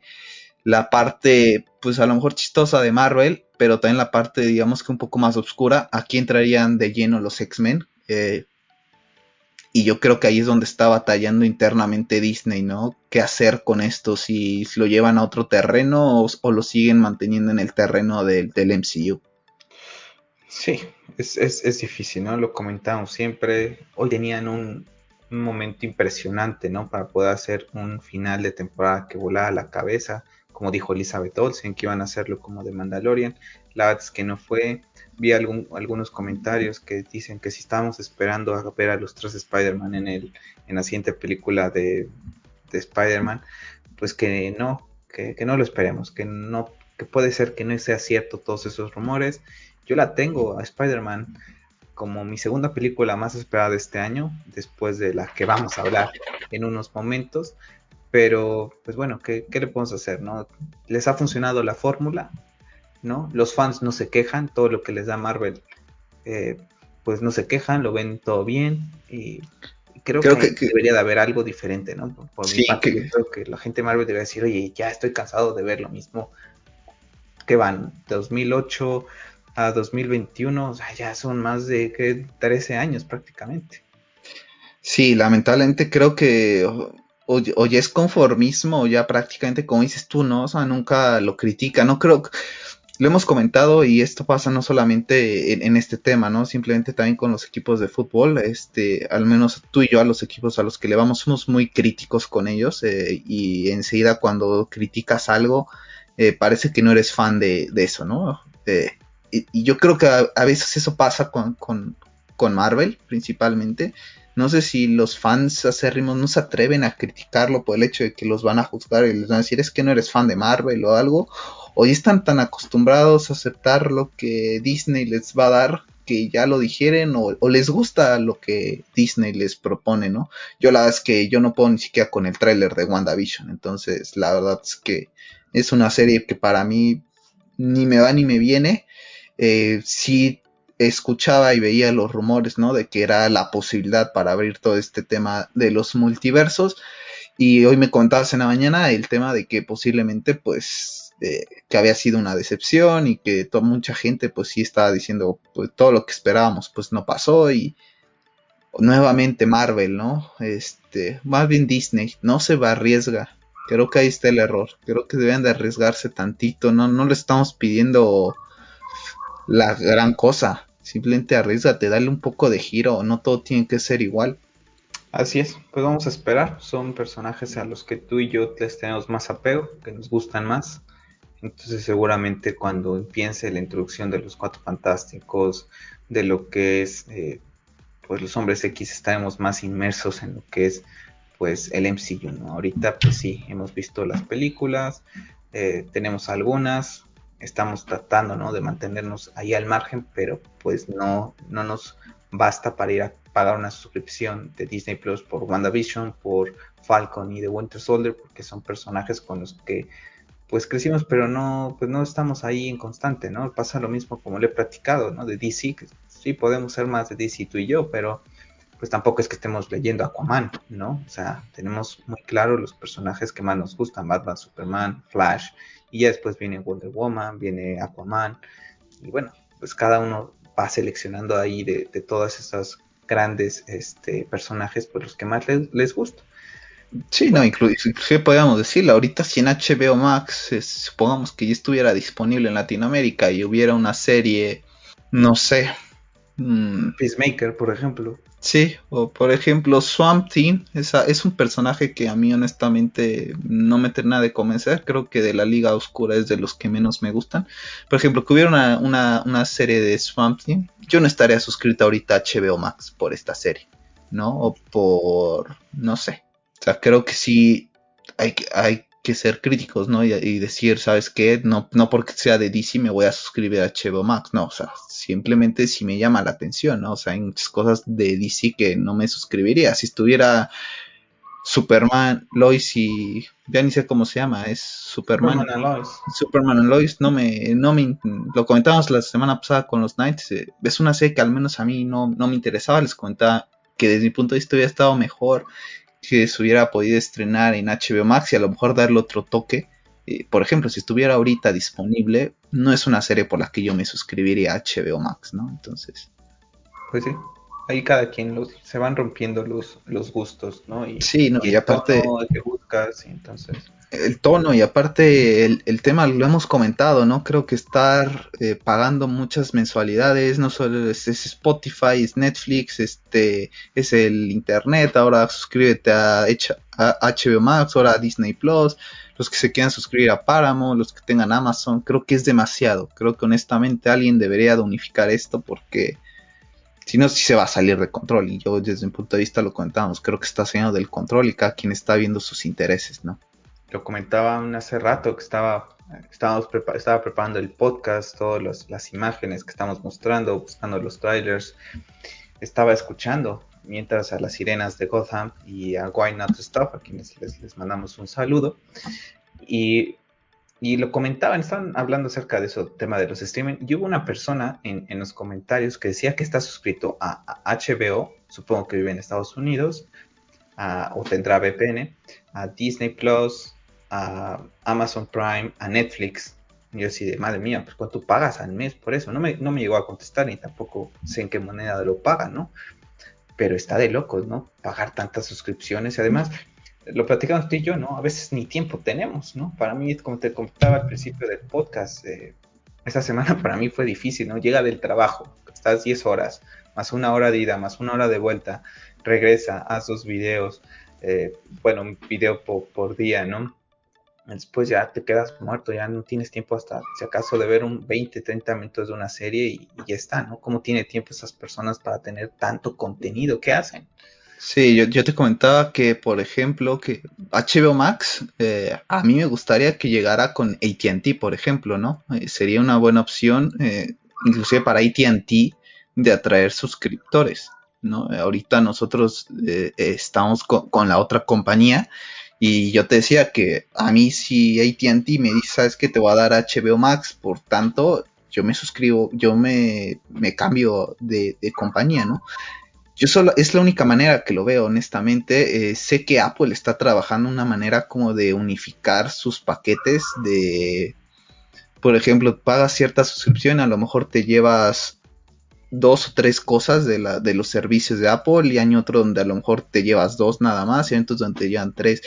la parte, pues a lo mejor chistosa de Marvel, pero también la parte, digamos que un poco más oscura. Aquí entrarían de lleno los X-Men. Eh, y yo creo que ahí es donde está batallando internamente Disney, ¿no? ¿Qué hacer con esto? Si lo llevan a otro terreno o, lo siguen manteniendo en el terreno del MCU. Sí, es, es, difícil, ¿no? Lo comentamos siempre. Hoy tenían un, un momento impresionante, ¿no? Para poder hacer un final de temporada que volaba la cabeza como dijo Elizabeth Olsen, que iban a hacerlo como de Mandalorian. La verdad es que no fue. Vi algunos comentarios que dicen que si estábamos esperando a ver a los tres Spider-Man en, en la siguiente película de, Spider-Man, pues que no, que, no lo esperemos, que no, que puede ser que no sea cierto todos esos rumores. Yo la tengo a Spider-Man como mi segunda película más esperada de este año, después de la que vamos a hablar en unos momentos. Pero, pues bueno, ¿qué, le podemos hacer? ¿no? Les ha funcionado la fórmula, ¿no? Los fans no se quejan, todo lo que les da Marvel, eh, pues no se quejan, lo ven todo bien y creo, que, debería de haber algo diferente, ¿no? Por, mi parte, que... creo que la gente de Marvel debería decir, oye, ya estoy cansado de ver lo mismo. que van? 2008 a 2021, o sea, ya son más de ¿qué? 13 años prácticamente. Sí, lamentablemente creo que o, ya es conformismo, o ya prácticamente como dices tú, ¿no? O sea, nunca lo critica, no creo, lo hemos comentado y esto pasa no solamente en, este tema, ¿no? Simplemente también con los equipos de fútbol, este, al menos tú y yo a los equipos a los que le vamos somos muy críticos con ellos eh, y enseguida cuando criticas algo eh, parece que no eres fan de, eso, ¿no? Eh, y, yo creo que a, veces eso pasa con, con, con Marvel principalmente no sé si los fans acérrimos no se atreven a criticarlo por el hecho de que los van a juzgar y les van a decir es que no eres fan de Marvel o algo, ya están tan acostumbrados a aceptar lo que Disney les va a dar que ya lo digieren o, les gusta lo que Disney les propone, ¿no? Yo la verdad es que yo no puedo ni siquiera con el tráiler de WandaVision, entonces la verdad es que es una serie que para mí ni me va ni me viene. Eh, sí escuchaba y veía los rumores, ¿no? De que era la posibilidad para abrir todo este tema de los multiversos. Y hoy me contabas en la mañana el tema de que posiblemente, pues, eh, que había sido una decepción y que toda mucha gente, pues, sí estaba diciendo, pues, todo lo que esperábamos, pues, no pasó y nuevamente Marvel, ¿no? Este, más bien Disney, no se va a arriesgar. Creo que ahí está el error. Creo que deben de arriesgarse tantito. No, no le estamos pidiendo la gran cosa. Simplemente arriesgate, dale un poco de giro. No todo tiene que ser igual. Así es, pues vamos a esperar. Son personajes a los que tú y yo les tenemos más apego, que nos gustan más. Entonces seguramente cuando empiece la introducción de los cuatro fantásticos, de lo que es eh, pues los hombres X estaremos más inmersos en lo que es pues el MCU, ¿no? Ahorita pues sí, hemos visto las películas, eh, tenemos algunas, estamos tratando, ¿no? De mantenernos ahí al margen, pero pues no, no nos basta para ir a pagar una suscripción de Disney Plus por WandaVision, por Falcon y The Winter Soldier, porque son personajes con los que pues crecimos, pero no, pues no estamos ahí en constante, ¿no? Pasa lo mismo como le he platicado, ¿no? De DC, que sí podemos ser más de DC tú y yo, pero pues tampoco es que estemos leyendo Aquaman, ¿no? O sea, tenemos muy claro los personajes que más nos gustan, Batman, Superman, Flash, y ya después viene Wonder Woman, viene Aquaman, y bueno, pues cada uno va seleccionando ahí de, todas esas grandes este, personajes, pues los que más les, les gusta. Sí, no, incluso podríamos decirlo, ahorita si en HBO Max, supongamos que ya estuviera disponible en Latinoamérica y hubiera una serie, no sé, Mm. Peacemaker, por ejemplo. Sí, o por ejemplo Swamp Thing, esa, es un personaje que a mí honestamente no me termina de convencer, creo que de la Liga Oscura es de los que menos me gustan. Por ejemplo, que hubiera una, una, serie de Swamp Thing, yo no estaría suscrito ahorita a HBO Max por esta serie, ¿no? O por, no sé. O sea, creo que sí hay, hay que ser críticos, ¿no? Y, decir, ¿sabes qué? No, no porque sea de DC me voy a suscribir a HBO Max, no, o sea, simplemente si me llama la atención, ¿no? O sea, hay muchas cosas de DC que no me suscribiría. Si estuviera Superman, Lois y ya ni sé cómo se llama, es Superman. Superman Lois. Superman Lois, no me, no me, lo comentamos la semana pasada con los Knights, eh, es una serie que al menos a mí no, no me interesaba, les comentaba que desde mi punto de vista hubiera estado mejor que se hubiera podido estrenar en HBO Max y a lo mejor darle otro toque. Eh, por ejemplo, si estuviera ahorita disponible, no es una serie por la que yo me suscribiría a HBO Max, ¿no? Entonces. Pues sí, ahí cada quien los, se van rompiendo los, los gustos, ¿no? Y, sí, no, y, aparte. que buscas, entonces el tono y aparte el, tema lo hemos comentado, ¿no? Creo que estar eh, pagando muchas mensualidades, no solo es, Spotify, es Netflix, este, es el internet, ahora suscríbete a, HBO Max, ahora a Disney Plus, los que se quieran suscribir a Paramount, los que tengan Amazon, creo que es demasiado, creo que honestamente alguien debería de unificar esto porque si no, sí se va a salir de control y yo desde mi punto de vista lo comentamos, creo que está saliendo del control y cada quien está viendo sus intereses, ¿no? lo comentaba hace rato que estaba, estábamos estaba preparando el podcast, todas las imágenes que estamos mostrando, buscando los trailers, estaba escuchando mientras a las sirenas de Gotham y a Why Not Stop, a quienes les, mandamos un saludo, y, y, lo comentaban, estaban hablando acerca de eso, tema de los streaming, y hubo una persona en, en los comentarios que decía que está suscrito a, HBO, supongo que vive en Estados Unidos, o tendrá VPN, a Disney Plus, a Amazon Prime, a Netflix. Y yo así de, madre mía, pues cuánto pagas al mes por eso. No me, no me llegó a contestar ni tampoco sé en qué moneda lo paga, ¿no? Pero está de locos, ¿no? Pagar tantas suscripciones y además, lo platicamos tú y yo, ¿no? A veces ni tiempo tenemos, ¿no? Para mí, como te contaba al principio del podcast, eh, esa semana <laughs> para mí fue difícil, ¿no? Llega del trabajo, estás 10 horas, más una hora de ida, más una hora de vuelta, regresa, haz dos videos, eh, bueno, un video por día, ¿no? después ya te quedas muerto, ya no tienes tiempo hasta, si acaso, de ver un 20, 30 minutos de una serie y, ya está, ¿no? ¿Cómo tiene tiempo esas personas para tener tanto contenido? ¿Qué hacen? Sí, yo, te comentaba que, por ejemplo, que HBO Max, eh, a mí me gustaría que llegara con ATT, por ejemplo, ¿no? Eh, sería una buena opción, eh, inclusive para ATT, de atraer suscriptores, ¿no? Ahorita nosotros estamos con, la otra compañía Y yo te decía que a mí si ATT me dice, sabes que te voy a dar HBO Max, por tanto, yo me suscribo, yo me, cambio de, compañía, ¿no? Yo solo, es la única manera que lo veo, honestamente. Eh, sé que Apple está trabajando una manera como de unificar sus paquetes de, por ejemplo, pagas cierta suscripción, a lo mejor te llevas dos o tres cosas de, la, de los servicios de Apple y hay otro donde a lo mejor te llevas dos nada más y otros donde te llevan tres.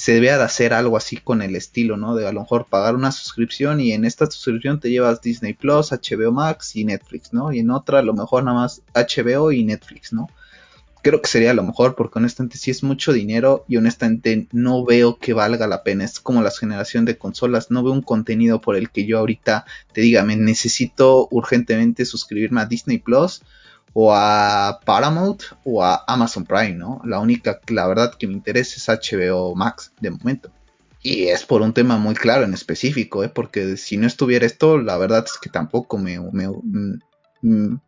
Se debe de hacer algo así con el estilo, ¿no? De a lo mejor pagar una suscripción y en esta suscripción te llevas Disney Plus, HBO Max y Netflix, ¿no? Y en otra a lo mejor nada más HBO y Netflix, ¿no? creo que sería lo mejor porque honestamente sí es mucho dinero y honestamente no veo que valga la pena. Es como la generación de consolas, no veo un contenido por el que yo ahorita te diga, me necesito urgentemente suscribirme a Disney Plus o a Paramount o a Amazon Prime, ¿no? La única, la verdad que me interesa es HBO Max de momento. Y es por un tema muy claro en específico, ¿eh? porque si no estuviera esto, la verdad es que tampoco me, me, mm,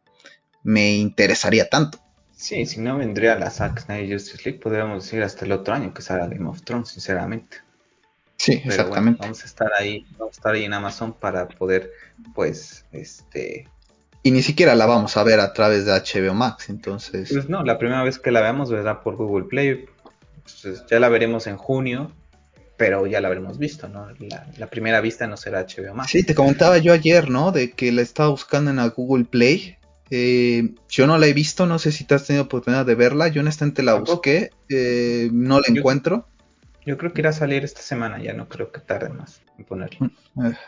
me interesaría tanto. Sí, si no vendría la Zack Snyder Justice League, podríamos decir hasta el otro año que será Game of Thrones, sinceramente. Sí, exactamente. vamos a estar ahí, vamos a estar ahí en Amazon para poder, pues, este. Y ni siquiera la vamos a ver a través de HBO Max, entonces. Pues no, la primera vez que la veamos verá por Google Play. Entonces ya la veremos en junio, pero ya la habremos visto, ¿no? La, la, primera vista no será HBO Max. Sí, te comentaba yo ayer, ¿no? De que la estaba buscando en la Google Play eh, yo no la he visto, no sé si te has tenido oportunidad de verla. Yo honestamente la busqué, eh, no la encuentro. Yo creo que irá a salir esta semana, ya no creo que tarde más en ponerla. Mm, eh,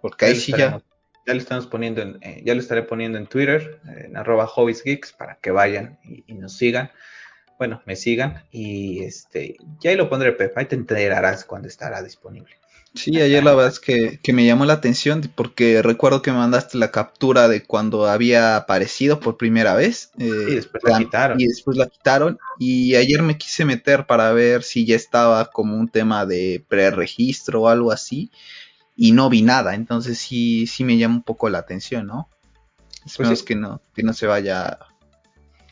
porque ahí sí ya. Ya lo estamos poniendo, en, ya lo estaré poniendo en Twitter, en arroba hobbiesgeeks, para que vayan y, nos sigan. Bueno, me sigan y este, ya ahí lo pondré, Pep. Ahí te enterarás cuando estará disponible. Sí, ayer la verdad es que, me llamó la atención porque recuerdo que me mandaste la captura de cuando había aparecido por primera vez. y eh, después la quitaron. Y después la quitaron. Y ayer me quise meter para ver si ya estaba como un tema de preregistro o algo así. Y no vi nada. Entonces sí, sí me llama un poco la atención, ¿no? Pues Esperemos que no, que no se vaya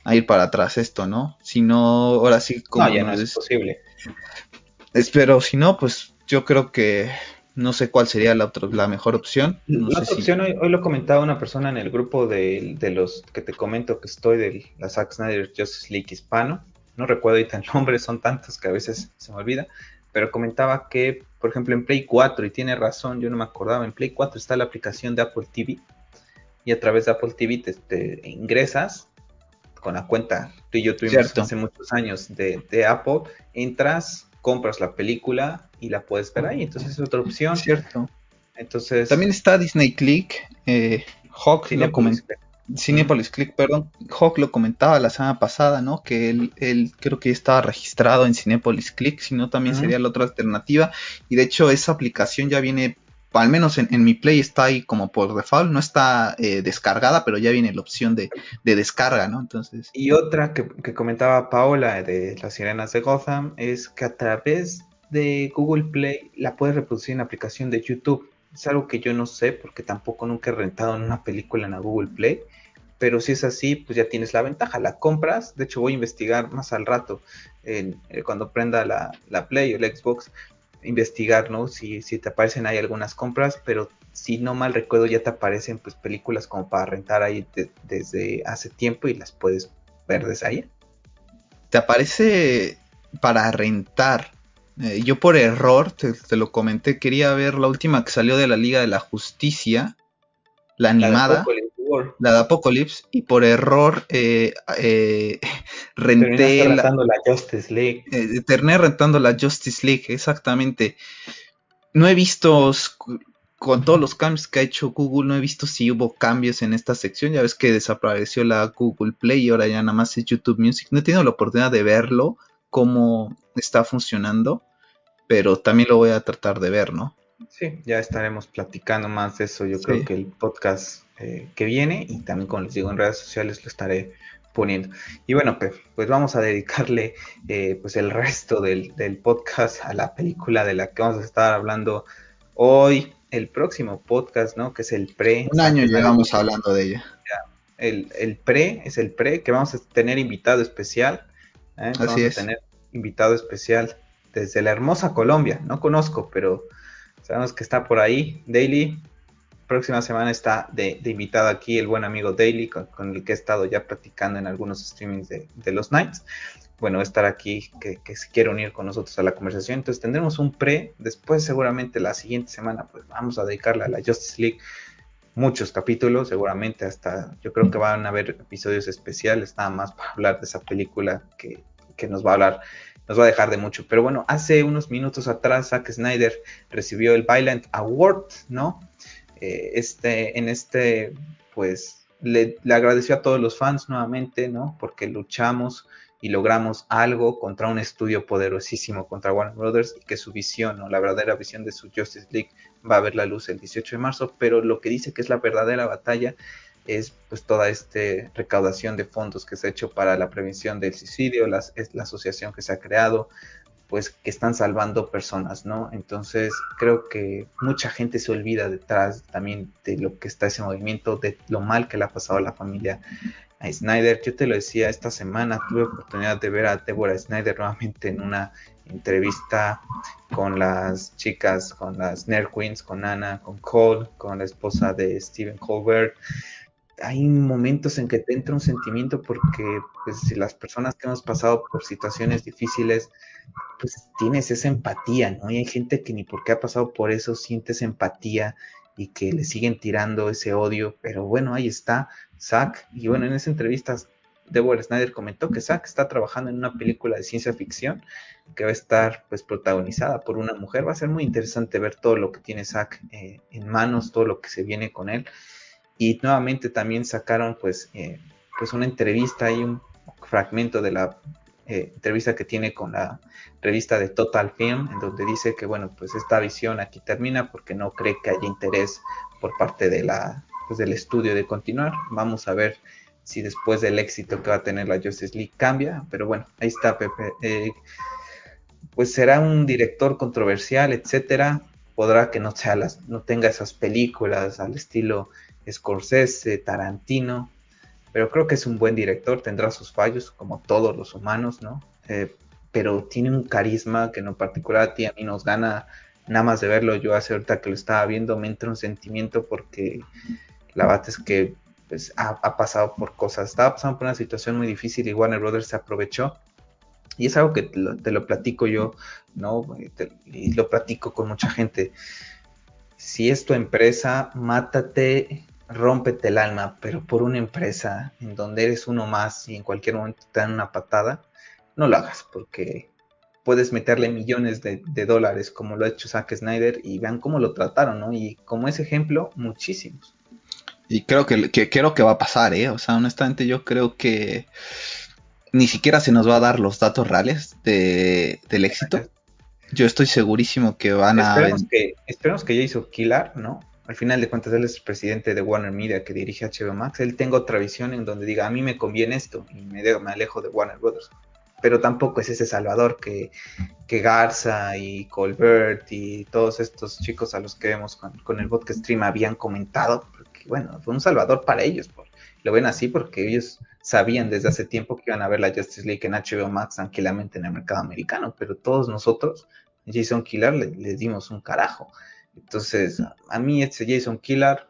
a ir para atrás esto, ¿no? Si no, ahora sí como. No, ya no es posible. Espero, si no, pues yo creo que no sé cuál sería la, la mejor opción. la otra opción, hoy, lo comentaba una persona en el grupo de, los que te comento que estoy de la Zack Snyder Justice League hispano. No recuerdo ahorita el nombre, son tantos que a veces se me olvida. Pero comentaba que, por ejemplo, en Play 4, y tiene razón, yo no me acordaba, en Play 4 está la aplicación de Apple TV. Y a través de Apple TV te, ingresas con la cuenta, tú y yo tuvimos hace muchos años de, de Apple, entras, compras la película y la puedes ver ahí. Entonces es otra opción. Cierto. Entonces. También está Disney Click. Eh, Hawk lo comentó. Cinepolis Click, perdón. Hawk lo comentaba la semana pasada, ¿no? Que él, él creo que estaba registrado en Cinepolis Click, si no también sería la otra alternativa. Y de hecho esa aplicación ya viene al menos en, mi Play está ahí como por default, no está eh, descargada, pero ya viene la opción de, descarga, ¿no? Entonces. Y otra que, comentaba Paola de las sirenas de Gotham es que a través de Google Play la puedes reproducir en la aplicación de YouTube. Es algo que yo no sé porque tampoco nunca he rentado en una película en la Google Play. Pero si es así, pues ya tienes la ventaja. La compras. De hecho, voy a investigar más al rato. Eh, cuando prenda la, la Play o el Xbox, investigar, ¿no? Si, si te aparecen ahí algunas compras, pero si no mal recuerdo ya te aparecen pues películas como para rentar ahí desde hace tiempo y las puedes ver desde ahí. Te aparece para rentar. Eh, yo por error, te, lo comenté, quería ver la última que salió de la Liga de la Justicia, la animada la de Apocalypse y por error eh, eh, <laughs> renté rentando la, Justice League. Eh, terminé rentando la Justice League, exactamente. No he visto, con todos los cambios que ha hecho Google, no he visto si hubo cambios en esta sección. Ya ves que desapareció la Google Play y ahora ya nada más es YouTube Music. No he tenido la oportunidad de verlo, cómo está funcionando, pero también lo voy a tratar de ver, ¿no? Sí, ya estaremos platicando más de eso. Yo creo que el podcast eh, que viene y también, como les digo, en redes sociales lo estaré poniendo. Y bueno, pues vamos a dedicarle eh, pues el resto del, podcast a la película de la que vamos a estar hablando hoy, el próximo podcast, ¿no? Que es el pre. Un año llevamos hablando de ella. El, el, pre es el pre, que vamos a tener invitado especial. ¿eh? Vamos Así a tener invitado especial desde la hermosa Colombia. No conozco, pero sabemos que está por ahí. Daily, próxima semana está de, invitado aquí el buen amigo Daily, con, el que he estado ya practicando en algunos streamings de, los Nights. Bueno, estar aquí, que, se quiere unir con nosotros a la conversación. Entonces tendremos un pre. Después, seguramente la siguiente semana, pues vamos a dedicarle a la Justice League muchos capítulos, seguramente hasta yo creo que van a haber episodios especiales nada más para hablar de esa película que, que nos va a hablar, nos va a dejar de mucho. Pero bueno, hace unos minutos atrás Zack Snyder recibió el Violent Award, ¿no? Eh, este, en este, pues, le, agradeció a todos los fans nuevamente, ¿no? Porque luchamos y logramos algo contra un estudio poderosísimo, contra Warner Brothers, y que su visión, o la verdadera visión de su Justice League va a ver la luz el 18 de marzo, pero lo que dice que es la verdadera batalla es pues toda esta recaudación de fondos que se ha hecho para la prevención del suicidio, es la asociación que se ha creado, pues que están salvando personas, ¿no? Entonces creo que mucha gente se olvida detrás también de lo que está ese movimiento, de lo mal que le ha pasado a la familia a Snyder. Yo te lo decía esta semana, tuve oportunidad de ver a Deborah Snyder nuevamente en una entrevista con las chicas, con las Nerd Queens, con Anna, con Cole, con la esposa de Stephen Colbert hay momentos en que te entra un sentimiento porque pues, si las personas que hemos pasado por situaciones difíciles, pues tienes esa empatía, ¿no? Y hay gente que ni porque ha pasado por eso sientes empatía y que le siguen tirando ese odio, pero bueno, ahí está Zack. Y bueno, en esa entrevista, Deborah Snyder comentó que Zack está trabajando en una película de ciencia ficción que va a estar pues protagonizada por una mujer. Va a ser muy interesante ver todo lo que tiene Zack eh, en manos, todo lo que se viene con él y nuevamente también sacaron pues, eh, pues una entrevista y un fragmento de la eh, entrevista que tiene con la revista de Total Film, en donde dice que bueno, pues esta visión aquí termina porque no cree que haya interés por parte de la, pues, del estudio de continuar. Vamos a ver si después del éxito que va a tener la Justice League cambia, pero bueno, ahí está Pepe. Eh, pues será un director controversial, etcétera. Podrá que no sea las, no tenga esas películas al estilo Scorsese, Tarantino, pero creo que es un buen director, tendrá sus fallos como todos los humanos, ¿no? Eh, pero tiene un carisma que en particular a ti a mí nos gana nada más de verlo. Yo hace ahorita que lo estaba viendo me entra un sentimiento porque la verdad es que pues, ha, pasado por cosas, estaba pasando por una situación muy difícil y Warner Brothers se aprovechó. Y es algo que te lo, platico yo, ¿no? y lo platico con mucha gente. Si es tu empresa, mátate rómpete el alma, pero por una empresa en donde eres uno más y en cualquier momento te dan una patada, no lo hagas porque puedes meterle millones de, dólares como lo ha hecho Zack Snyder y vean cómo lo trataron, ¿no? Y como ese ejemplo, muchísimos. Y creo que, creo que va a pasar, ¿eh? O sea, honestamente yo creo que ni siquiera se nos va a dar los datos reales de, del éxito. Yo estoy segurísimo que van a... Que, esperemos que ya hizo Killer, ¿no? Al final de cuentas él es el presidente de Warner Media que dirige HBO Max, él tenga otra visión en donde diga, a mí me conviene esto y me, alejo de Warner Brothers. Pero tampoco es ese Salvador que, Garza y Colbert y todos estos chicos a los que vemos con, el podcast stream habían comentado, porque bueno, fue un Salvador para ellos. lo ven así porque ellos sabían desde hace tiempo que iban a ver la Justice League en HBO Max tranquilamente en el mercado americano, pero todos nosotros, Jason Killer, le, les dimos un carajo. Entonces, a mí este Jason Killer,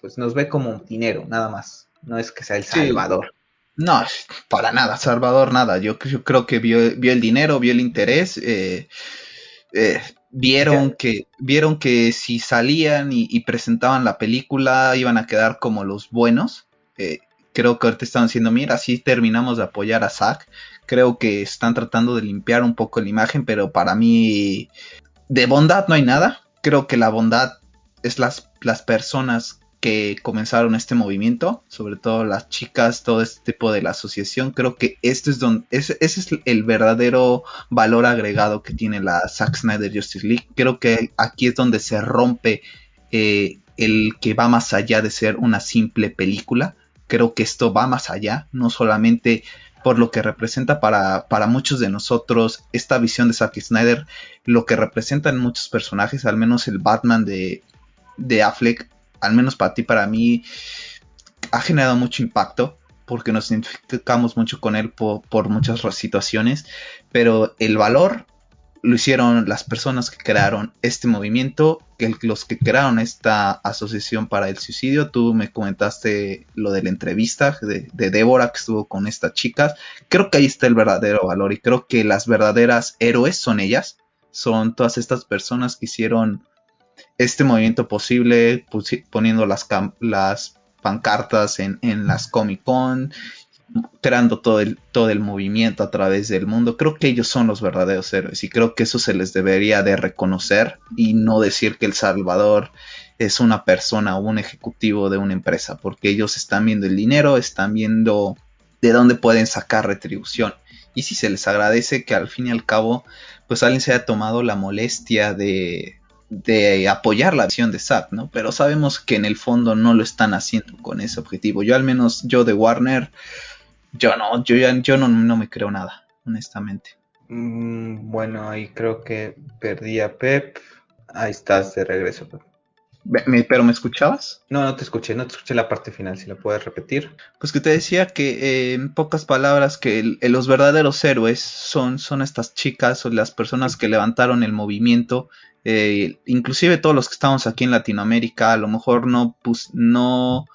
pues nos ve como dinero, nada más. No es que sea el salvador. No, para nada, Salvador, nada. Yo, creo que vio, el dinero, vio el interés. Eh, eh, vieron que vieron que si salían y, presentaban la película iban a quedar como los buenos. Eh, creo que ahorita están diciendo, mira, así terminamos de apoyar a Zack. Creo que están tratando de limpiar un poco la imagen, pero para mí de bondad no hay nada creo que la bondad es las, las personas que comenzaron este movimiento, sobre todo las chicas, todo este tipo de la asociación, creo que este es donde, ese, es el verdadero valor agregado que tiene la Zack Snyder Justice League. Creo que aquí es donde se rompe eh, el que va más allá de ser una simple película. Creo que esto va más allá, no solamente por lo que representa para, muchos de nosotros esta visión de Zack Snyder, lo que representan muchos personajes, al menos el Batman de, de Affleck, al menos para ti, para mí, ha generado mucho impacto porque nos identificamos mucho con él por, muchas situaciones, pero el valor lo hicieron las personas que crearon este movimiento, que los que crearon esta asociación para el suicidio. Tú me comentaste lo de la entrevista de, de Débora que estuvo con estas chicas. Creo que ahí está el verdadero valor y creo que las verdaderas héroes son ellas, son todas estas personas que hicieron este movimiento posible, poniendo las, pancartas en, en las Comic Con, creando todo el, todo el movimiento a través del mundo. Creo que ellos son los verdaderos héroes y creo que eso se les debería de reconocer y no decir que El Salvador es una persona o un ejecutivo de una empresa, porque ellos están viendo el dinero, están viendo de dónde pueden sacar retribución. Y si se les agradece que al fin y al cabo, pues alguien se haya tomado la molestia de, de apoyar la visión de Zack, ¿no? Pero sabemos que en el fondo no lo están haciendo con ese objetivo. Yo al menos, yo de Warner, yo no, yo ya yo no, no me creo nada, honestamente. Mm, bueno, ahí creo que perdí a Pep. Ahí estás de regreso, Pep. ¿Pero me escuchabas? No, no te escuché, no te escuché la parte final, si la puedes repetir. Pues que te decía que eh, en pocas palabras que los verdaderos héroes son, son estas chicas o las personas que levantaron el movimiento, eh, inclusive todos los que estamos aquí en Latinoamérica, a lo mejor no, pues, no,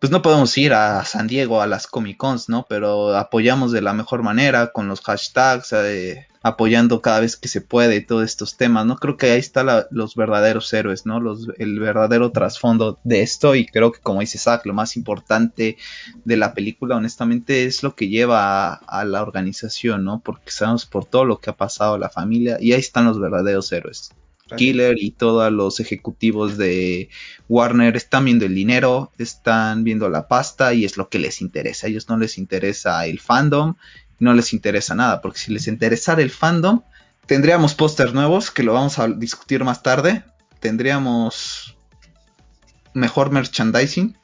pues no podemos ir a San Diego a las Comic Cons, ¿no? Pero apoyamos de la mejor manera con los hashtags, eh, apoyando cada vez que se puede todos estos temas, ¿no? Creo que ahí están los verdaderos héroes, ¿no? Los, el verdadero trasfondo de esto y creo que como dice Zach, lo más importante de la película honestamente es lo que lleva a, la organización, ¿no? Porque sabemos por todo lo que ha pasado a la familia y ahí están los verdaderos héroes. Killer y todos los ejecutivos de Warner están viendo el dinero, están viendo la pasta y es lo que les interesa. A ellos no les interesa el fandom, no les interesa nada, porque si les interesara el fandom, tendríamos pósters nuevos, que lo vamos a discutir más tarde, tendríamos mejor merchandising,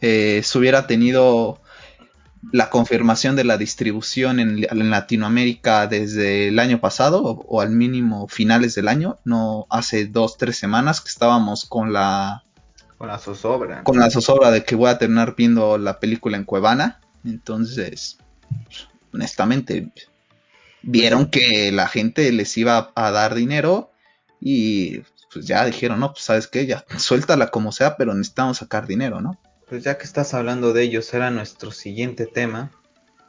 eh, se hubiera tenido la confirmación de la distribución en, Latinoamérica desde el año pasado o, al mínimo finales del año, no hace dos, tres semanas que estábamos con la... Con la zozobra. Con la zozobra de que voy a terminar viendo la película en Cuevana. Entonces, honestamente, vieron que la gente les iba a dar dinero y pues ya dijeron, no, pues sabes qué, ya suéltala como sea, pero necesitamos sacar dinero, ¿no? Pues ya que estás hablando de ellos, era nuestro siguiente tema,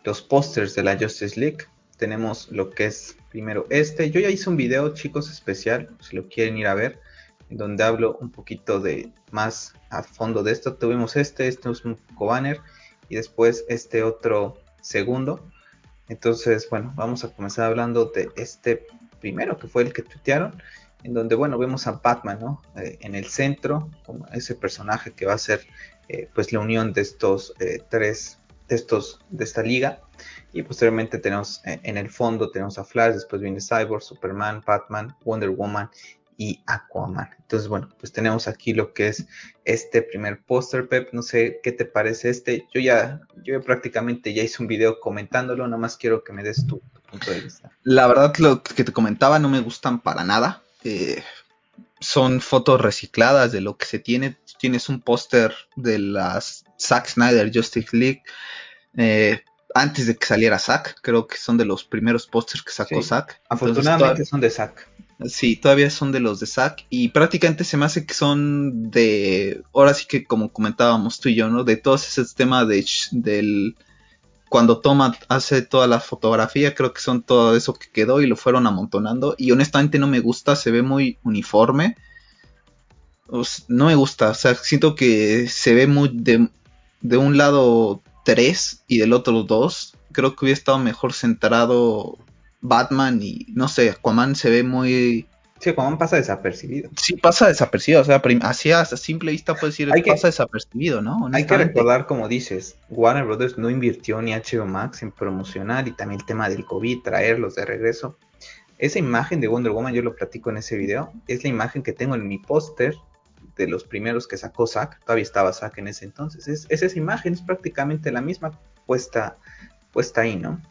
los pósters de la Justice League. Tenemos lo que es primero este. Yo ya hice un video, chicos, especial, si lo quieren ir a ver, en donde hablo un poquito de más a fondo de esto. Tuvimos este, este es un poco banner, y después este otro segundo, entonces, bueno, vamos a comenzar hablando de este primero, que fue el que tuitearon, en donde, bueno, vemos a Batman, ¿no? Eh, en el centro, como ese personaje que va a ser, eh, pues, la unión de estos eh, tres, de estos, de esta liga. Y posteriormente tenemos en el fondo, tenemos a Flash, después viene Cyborg, Superman, Batman, Wonder Woman y Aquaman. Entonces, bueno, pues tenemos aquí lo que es este primer póster, Pep. No sé qué te parece este. Yo ya, yo prácticamente ya hice un video comentándolo, nada más quiero que me des tu, punto de vista. La verdad, lo que te comentaba no me gustan para nada. Eh, son fotos recicladas de lo que se tiene. Tienes un póster de las Zack Snyder Justice League. Eh, antes de que saliera Zack, creo que son de los primeros pósters que sacó Zack. Afortunadamente son de Zack. Sí, todavía son de los de Zack y prácticamente se me hace que son de, ahora sí que como comentábamos tú y yo, ¿no? De todo ese tema de, del, cuando toma, hace toda la fotografía, creo que son todo eso que quedó y lo fueron amontonando y honestamente no me gusta, se ve muy uniforme. no me gusta, o sea, siento que se ve muy de, de un lado 3 y del otro 2. Creo que hubiera estado mejor centrado Batman y no sé, Aquaman se ve muy... Sí, Aquaman pasa desapercibido. Sí, pasa desapercibido, o sea, así a simple vista puede decir que pasa desapercibido, ¿no? Hay que recordar, como dices, Warner Brothers no invirtió ni HBO Max en promocionar y también el tema del COVID, traerlos de regreso. Esa imagen de Wonder Woman, yo lo platico en ese video, es la imagen que tengo en mi póster de los primeros que sacó Zack, todavía estaba Zack en ese entonces. Es, es, esa imagen, es prácticamente la misma puesta, puesta ahí, ¿no?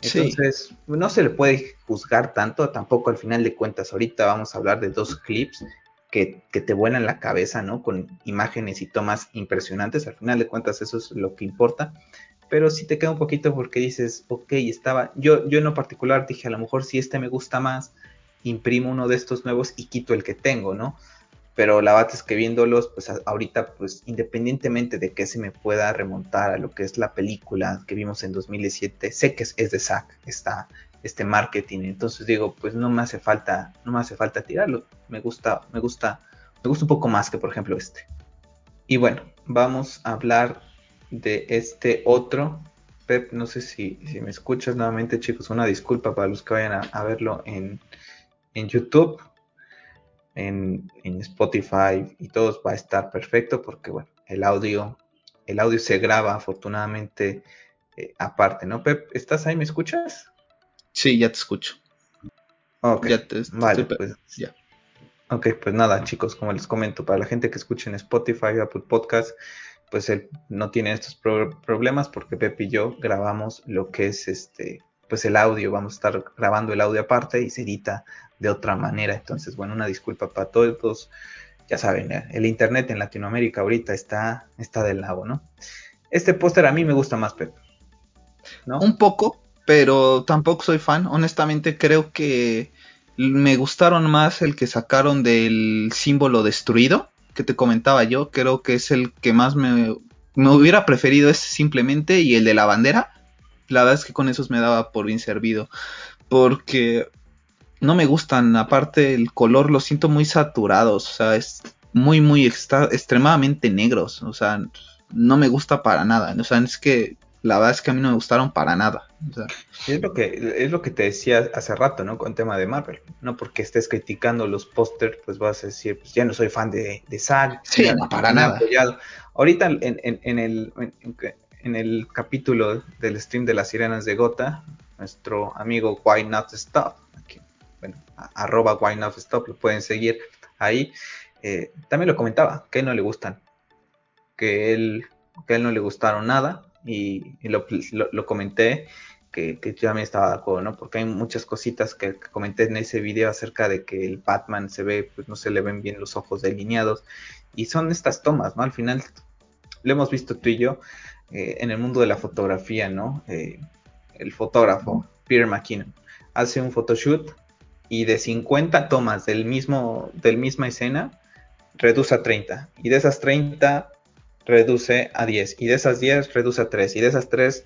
Entonces, no se le puede juzgar tanto, tampoco al final de cuentas, ahorita vamos a hablar de dos clips que, que, te vuelan la cabeza, ¿no? Con imágenes y tomas impresionantes, al final de cuentas eso es lo que importa, pero sí te queda un poquito porque dices, ok, estaba, yo, yo en lo particular dije, a lo mejor si este me gusta más, imprimo uno de estos nuevos y quito el que tengo, ¿no? Pero la verdad es que viéndolos, pues ahorita, pues independientemente de que se me pueda remontar a lo que es la película que vimos en 2017, sé que es, de Zack, está este marketing, entonces digo, pues no me hace falta, no me hace falta tirarlo, me gusta, me gusta, me gusta un poco más que por ejemplo este. Y bueno, vamos a hablar de este otro. Pep, no sé si, si me escuchas nuevamente, chicos. Una disculpa para los que vayan a, verlo en, YouTube, en, Spotify y todos va a estar perfecto porque, bueno, el audio, el audio se graba afortunadamente eh, aparte, ¿no? Pep, ¿estás ahí? ¿Me escuchas? Sí, ya te escucho. Ok, vale, pues ya. Ok, pues nada, chicos, como les comento, para la gente que escuche en Spotify, Apple Podcast, pues él no tiene estos problemas porque Pepe y yo grabamos lo que es este, pues el audio, vamos a estar grabando el audio aparte y se edita de otra manera. Entonces, bueno, una disculpa para todos. Ya saben, eh, el internet en Latinoamérica ahorita está, está del lado, ¿no? Este póster a mí me gusta más, Pepe. ¿no? Un poco, pero tampoco soy fan. Honestamente creo que me gustaron más el que sacaron del símbolo destruido, que te comentaba yo. Creo que es el que más me, me hubiera preferido ese simplemente y el de la bandera. La verdad es que con esos me daba por bien servido. Porque no me gustan. Aparte, el color lo siento muy saturados. O sea, es muy, muy extremadamente negros. O sea, no me gusta para nada. O sea, es que la verdad es que a mí no me gustaron para nada. es lo que es lo que te decía hace rato, ¿no? Con el tema de Marvel. No porque estés criticando los pósters, pues vas a decir, pues ya no soy fan de, de Zack. Sí, no, para nada. Ahorita en, el, en, el capítulo del stream de las sirenas de Gota, nuestro amigo Why Not Stop, bueno, arroba Why Not Stop, lo pueden seguir ahí. Eh, también lo comentaba, que no le gustan, que él, que él no le gustaron nada, y, lo, comenté que, que, yo también estaba de acuerdo, ¿no? Porque hay muchas cositas que, comenté en ese video acerca de que el Batman se ve, pues no se le ven bien los ojos delineados y son estas tomas, ¿no? Al final lo hemos visto tú y yo eh, en el mundo de la fotografía, ¿no? Eh, el fotógrafo Peter McKinnon hace un photoshoot y de 50 tomas del mismo, del misma escena reduce a 30 y de esas 30 reduce a 10 y de esas 10 reduce a 3 y de esas 3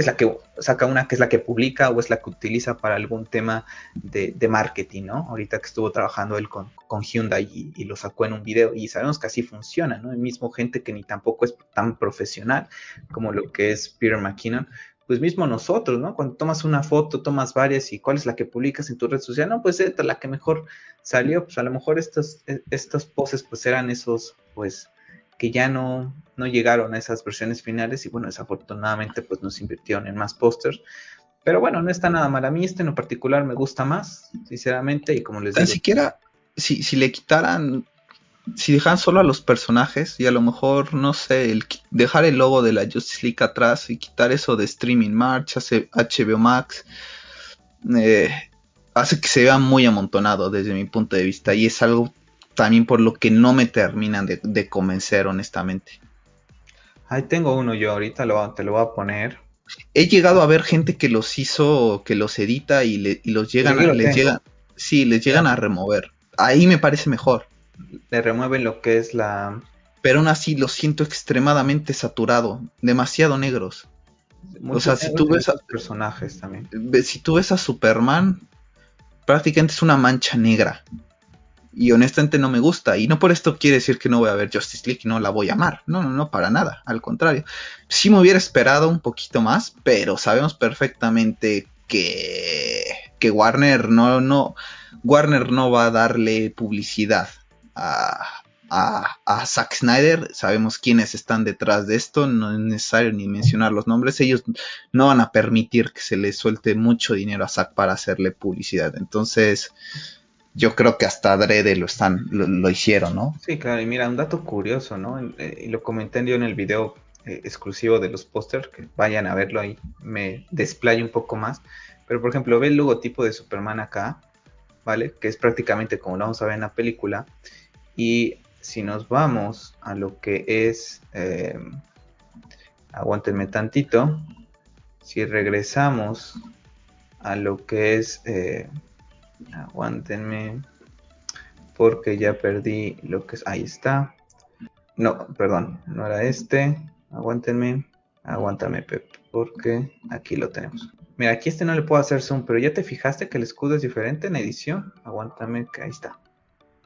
es la que saca una que es la que publica o es la que utiliza para algún tema de, marketing, ¿no? Ahorita que estuvo trabajando él con, Hyundai y, lo sacó en un video y sabemos que así funciona, ¿no? El mismo gente que ni tampoco es tan profesional como lo que es Peter McKinnon, pues mismo nosotros, ¿no? Cuando tomas una foto, tomas varias y cuál es la que publicas en tu red social, no, pues esta la que mejor salió, pues a lo mejor estos, estos poses pues eran esos, pues que ya no, no llegaron a esas versiones finales y bueno, desafortunadamente pues nos invirtieron en más pósters. Pero bueno, no está nada mal. A mí este en particular me gusta más, sinceramente, y como les digo... Ni siquiera, si, si le quitaran, si dejaran solo a los personajes y a lo mejor, no sé, el, dejar el logo de la Justice League atrás y quitar eso de Streaming March, HBO Max, eh, hace que se vea muy amontonado desde mi punto de vista y es algo también por lo que no me terminan de, convencer, honestamente. Ahí tengo uno yo, ahorita lo, te lo voy a poner. He llegado a ver gente que los hizo, que los edita y, los llegan, a, les llegan, sí, les llegan a remover. Ahí me parece mejor. Le remueven lo que es la. Pero aún así lo siento extremadamente saturado, demasiado negros. o sea, si tú ves a personajes también. Si tú ves a Superman, prácticamente es una mancha negra y honestamente no me gusta. Y no por esto quiere decir que no voy a ver Justice League no la voy a amar. No, no, no, para nada. Al contrario. Sí me hubiera esperado un poquito más, pero sabemos perfectamente que, que Warner no, no, Warner no va a darle publicidad a, a, a, Zack Snyder. Sabemos quiénes están detrás de esto. No es necesario ni mencionar los nombres. Ellos no van a permitir que se le suelte mucho dinero a Zack para hacerle publicidad. Entonces, yo creo que hasta adrede lo están, lo, hicieron, ¿no? Sí, claro, y mira, un dato curioso, ¿no? Eh, y lo comenté yo en el video eh, exclusivo de los pósters, que vayan a verlo ahí, me desplayo un poco más. Pero por ejemplo, ve el logotipo de Superman acá, ¿vale? Que es prácticamente como lo vamos a ver en la película. Y si nos vamos a lo que es, eh, aguántenme tantito, si regresamos a lo que es Aguántenme. Porque ya perdí lo que es. Ahí está. No, perdón, no era este. Aguántenme. Aguántame, Pep. Porque aquí lo tenemos. Mira, aquí este no le puedo hacer zoom, pero ya te fijaste que el escudo es diferente en edición. Aguántame, que ahí está.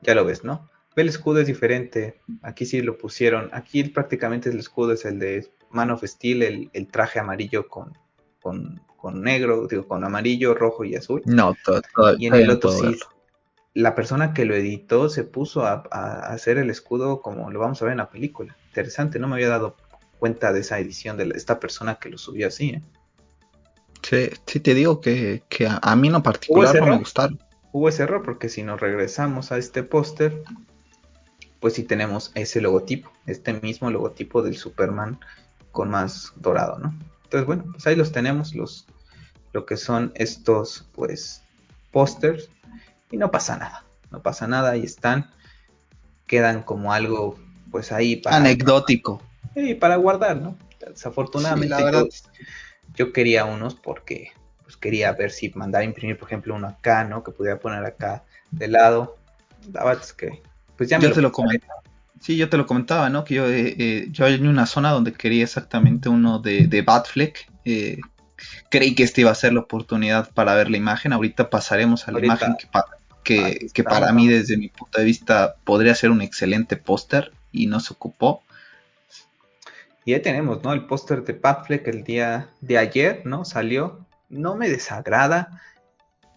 Ya lo ves, ¿no? El escudo es diferente. Aquí sí lo pusieron. Aquí prácticamente el escudo es el de Man of Steel, el, traje amarillo con, con, negro, digo, con amarillo, rojo y azul. No, todo, Y en el otro sí, la persona que lo editó se puso a, hacer el escudo como lo vamos a ver en la película. Interesante, no me había dado cuenta de esa edición de esta persona que lo subió así. ¿eh? Sí, sí, te digo que, a, mí en particular no me gustaron. Hubo ese error porque si nos regresamos a este póster, pues sí tenemos ese logotipo, este mismo logotipo del Superman con más dorado, ¿no? Entonces, bueno, pues ahí los tenemos, los, lo que son estos, pues, pósters y no pasa nada, no pasa nada, ahí están, quedan como algo pues ahí para... Anecdótico. Y para guardar, ¿no? Desafortunadamente yo, quería unos porque pues quería ver si mandar a imprimir, por ejemplo, uno acá, ¿no? Que pudiera poner acá de lado. Es que pues ya me yo te lo comentaba. Sí, yo te lo comentaba, ¿no? Que yo, eh, eh, yo hay una zona donde quería exactamente uno de, de Batfleck. Eh, creí que esta iba a ser la oportunidad para ver la imagen. Ahorita pasaremos a la imagen que, que, para mí desde mi punto de vista podría ser un excelente póster y no se ocupó. Y ahí tenemos, ¿no? El póster de Batfleck el día de ayer, ¿no? Salió. No me desagrada,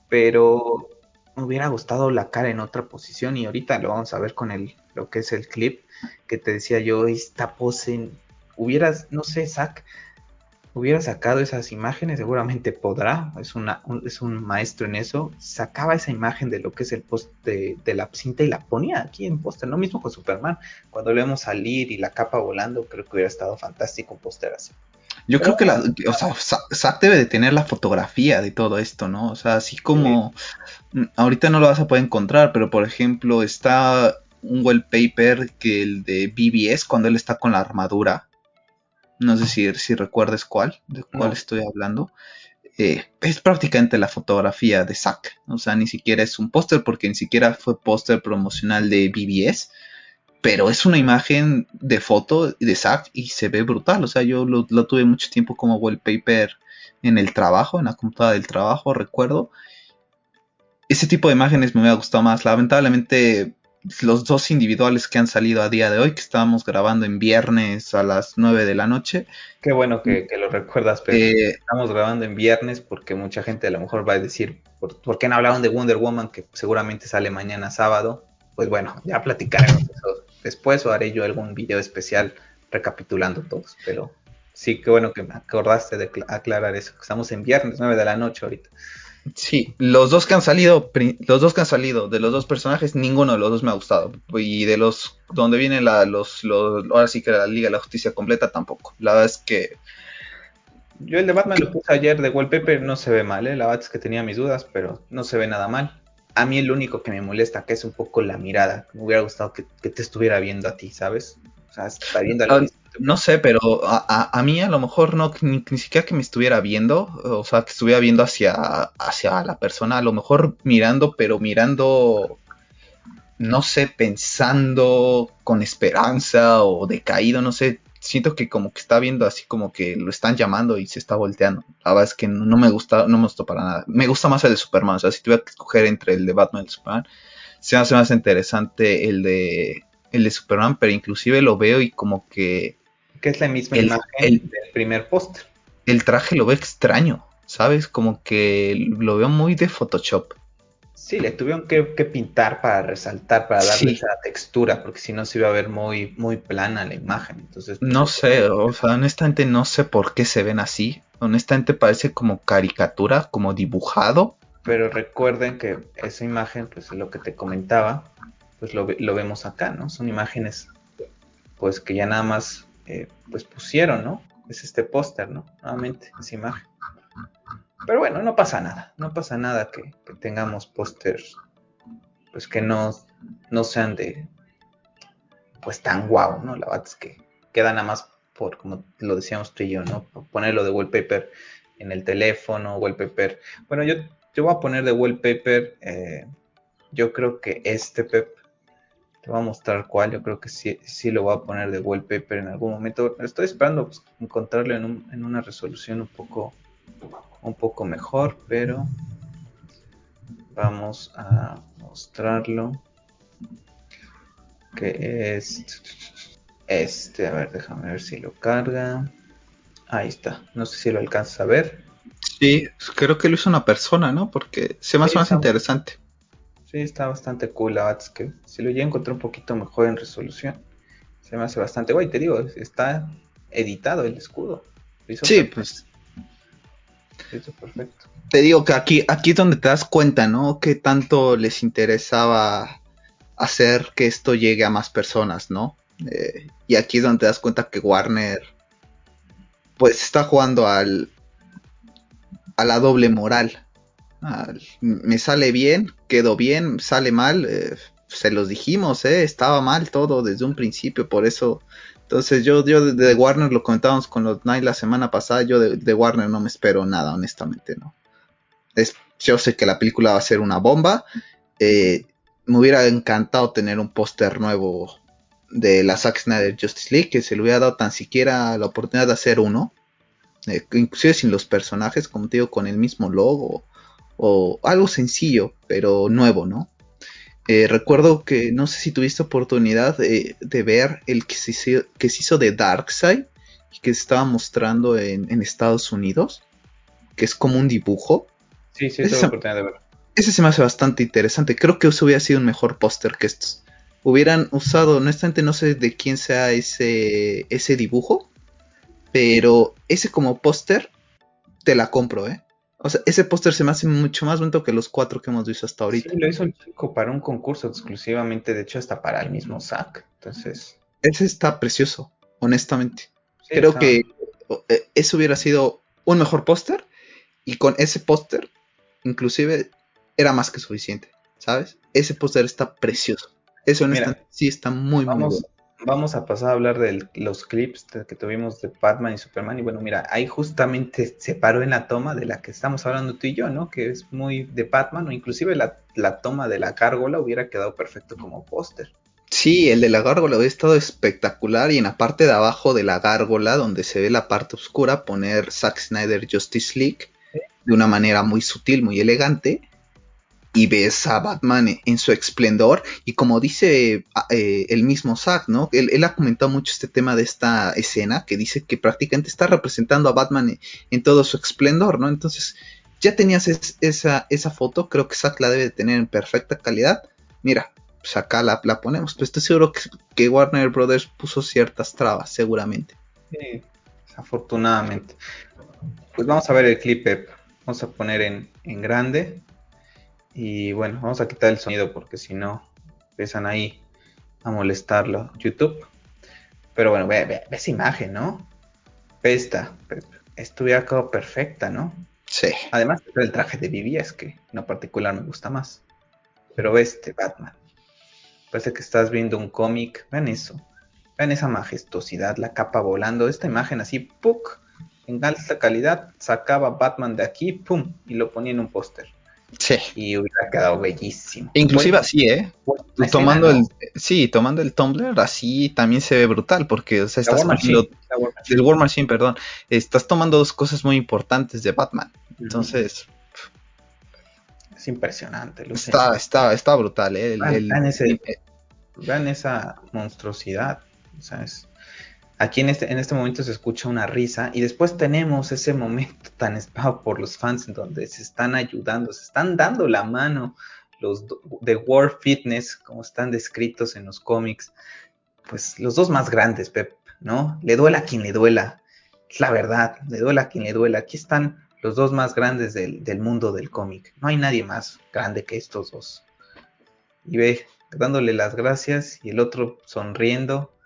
pero me hubiera gustado la cara en otra posición y ahorita lo vamos a ver con el, lo que es el clip que te decía yo, esta pose, hubieras, no sé, Zach, hubiera sacado esas imágenes, seguramente podrá, es, una, un, es un maestro en eso, sacaba esa imagen de lo que es el post de, la cinta y la ponía aquí en póster, lo mismo con Superman, cuando lo vemos salir y la capa volando, creo que hubiera estado fantástico un póster así. Yo creo que la, o sea, Zack debe de tener la fotografía de todo esto, ¿no? O sea, así como mm, ahorita no lo vas a poder encontrar, pero por ejemplo está un wallpaper que el de BBS cuando él está con la armadura no sé si, si recuerdes cuál, de cuál estoy hablando. Eh, es prácticamente la fotografía de Zack. O sea, ni siquiera es un póster porque ni siquiera fue póster promocional de BBS. Pero es una imagen de foto de Zack y se ve brutal. O sea, yo lo, tuve mucho tiempo como wallpaper en el trabajo, en la computadora del trabajo, recuerdo. Ese tipo de imágenes me hubiera gustado más. Lamentablemente los dos individuales que han salido a día de hoy, que estábamos grabando en viernes a las 9 de la noche. Qué bueno que, lo recuerdas, pero eh, estamos grabando en viernes porque mucha gente a lo mejor va a decir, ¿por, qué no hablaron de Wonder Woman que seguramente sale mañana sábado? Pues bueno, ya platicaremos eso después o haré yo algún video especial recapitulando todos, pero sí, qué bueno que me acordaste de aclarar eso, estamos en viernes 9 de la noche ahorita. Sí, los dos que han salido, los dos que han salido de los dos personajes, ninguno de los dos me ha gustado. Y de los donde viene la, los, los, ahora sí que la Liga de la Justicia completa tampoco. La verdad es que yo el de Batman lo puse ayer de wallpaper, no se ve mal, ¿eh? la verdad es que tenía mis dudas, pero no se ve nada mal. A mí el único que me molesta que es un poco la mirada. Me hubiera gustado que, te estuviera viendo a ti, ¿sabes? O sea, está viendo a la ah, no sé, pero a, mí a lo mejor no, ni, siquiera que me estuviera viendo, o sea, que estuviera viendo hacia, hacia la persona, a lo mejor mirando, pero mirando, no sé, pensando con esperanza o decaído, no sé, siento que como que está viendo así como que lo están llamando y se está volteando. La verdad es que no, me gusta, no me gustó para nada. Me gusta más el de Superman, o sea, si tuviera que escoger entre el de Batman y el de Superman, se me hace más interesante el de el de Superman, pero inclusive lo veo y como que que es la misma imagen del primer póster. El traje lo veo extraño, ¿sabes? Como que lo veo muy de Photoshop. Sí, le tuvieron que, pintar para resaltar, para darle esa textura, porque si no se iba a ver muy, muy plana la imagen. Entonces, pues, no sé, o sea, honestamente no sé por qué se ven así. Honestamente parece como caricatura, como dibujado. Pero recuerden que esa imagen, pues lo que te comentaba, pues lo, lo vemos acá, ¿no? Son imágenes, pues que ya nada más eh, pues pusieron, ¿no? Es este póster, ¿no? Nuevamente, esa imagen. Pero bueno, no pasa nada, no pasa nada que, tengamos pósters, pues que no, no sean de, pues tan guau, ¿no? La verdad es que queda nada más por, como lo decíamos tú y yo, ¿no? ponerlo de wallpaper en el teléfono, wallpaper. Bueno, yo yo voy a poner de wallpaper, eh, yo creo que este Pep, te voy a mostrar cuál, yo creo que sí, sí lo voy a poner de wallpaper en algún momento. Estoy esperando pues, encontrarlo en, en, una resolución un poco, un poco mejor, pero vamos a mostrarlo. Que es este, a ver, déjame ver si lo carga. Ahí está, no sé si lo alcanzas a ver. Sí, creo que lo hizo una persona, ¿no? Porque se me hace más interesante. Sí, está bastante cool la que Si lo llegué a encontrar un poquito mejor en resolución, se me hace bastante guay. Te digo, está editado el escudo. sí, pues. perfecto. Te digo que aquí, aquí es donde te das cuenta, ¿no? Que tanto les interesaba hacer que esto llegue a más personas, ¿no? Eh, y aquí es donde te das cuenta que Warner, pues está jugando al, a la doble moral. Me sale bien, quedó bien, sale mal, eh, se los dijimos, eh, estaba mal todo desde un principio, por eso. Entonces yo, yo de, Warner lo comentábamos con los Night la semana pasada, yo de, Warner no me espero nada, honestamente, ¿no? Yo sé que la película va a ser una bomba. Eh, me hubiera encantado tener un póster nuevo de la Zack Snyder Justice League, que se le hubiera dado tan siquiera la oportunidad de hacer uno eh, inclusive sin los personajes, como digo, con el mismo logo o algo sencillo, pero nuevo, ¿no? Eh, recuerdo que no sé si tuviste oportunidad de, ver el que se, hizo, que se hizo de Darkseid y que se estaba mostrando en, Estados Unidos, que es como un dibujo. Sí, sí, ese, oportunidad de verlo. Ese se me hace bastante interesante. Creo que eso hubiera sido un mejor póster que estos. Hubieran usado, honestamente no sé de quién sea ese, ese dibujo, pero ese como póster, te la compro, ¿eh? O sea, ese póster se me hace mucho más bonito que los cuatro que hemos visto hasta ahorita. Sí, lo hizo el chico para un concurso exclusivamente, de hecho hasta para el mismo Zack. Entonces. Ese está precioso, honestamente. Creo que eh, eso hubiera sido un mejor póster. Y con ese póster, inclusive, era más que suficiente. ¿Sabes? Ese póster está precioso. Eso honestamente sí está muy, muy bueno vamos a pasar a hablar de los clips que tuvimos de Batman y Superman. Y bueno, mira, ahí justamente se paró en la toma de la que estamos hablando tú y yo, ¿no? Que es muy de Batman, o inclusive la, toma de la gárgola hubiera quedado perfecto como póster. Sí, el de la gárgola hubiera estado espectacular y en la parte de abajo de la gárgola, donde se ve la parte oscura, poner Zack Snyder Justice League de una manera muy sutil, muy elegante y ves a Batman en su esplendor y como dice ah, eh, el mismo Zack, ¿no? Él, ha comentado mucho este tema de esta escena que dice que prácticamente está representando a Batman en, todo su esplendor, ¿no? Entonces ya tenías esa, esa foto, creo que Zack la debe de tener en perfecta calidad. Mira, pues acá la, ponemos, pero estoy seguro que, Warner Brothers puso ciertas trabas, seguramente. Sí, afortunadamente. Pues vamos a ver el clip, vamos a poner en, en grande y bueno, vamos a quitar el sonido porque si no empiezan ahí a molestarlo YouTube. Pero bueno, ve, esa imagen, ¿no? Ve esta. Esto hubiera quedado perfecta, ¿no? Sí. Además, el traje de Vivi es que en particular me gusta más. Pero ve este Batman. Parece que estás viendo un cómic. Vean eso. Vean esa majestuosidad, la capa volando. Esta imagen así, ¡puc! En alta calidad, sacaba Batman de aquí, ¡pum! Y lo ponía en un póster. Sí. Y hubiera quedado bellísimo. Inclusive así, ¿eh? tomando el, sí, tomando el Tumblr así también se ve brutal porque, o sea, estás War del War Machine, perdón, estás tomando dos cosas muy importantes de Batman. Entonces, es impresionante. Está, está, está brutal, ¿eh? vean, esa monstruosidad. O sea, es, Aquí en este, en este momento se escucha una risa y después tenemos ese momento tan esperado por los fans en donde se están ayudando, se están dando la mano los de War Fitness, como están descritos en los cómics, pues los dos más grandes, Pep, ¿no? Le duela a quien le duela, es la verdad, le duela a quien le duela. Aquí están los dos más grandes del, del mundo del cómic, no hay nadie más grande que estos dos. Y ve, dándole las gracias y el otro sonriendo,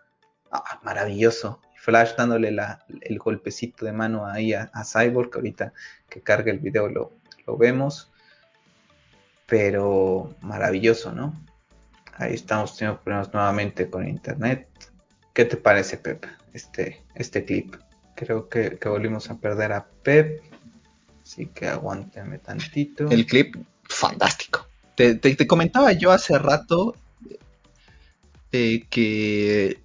Ah, maravilloso. Flash dándole el golpecito de mano ahí a, Cyborg, ahorita que carga el video lo, vemos. Pero maravilloso, ¿no? Ahí estamos teniendo problemas nuevamente con internet. ¿Qué te parece, Pep? Este, este clip. Creo que, volvimos a perder a Pep. Así que aguántenme tantito. El clip, fantástico. Te, comentaba yo hace rato eh, que,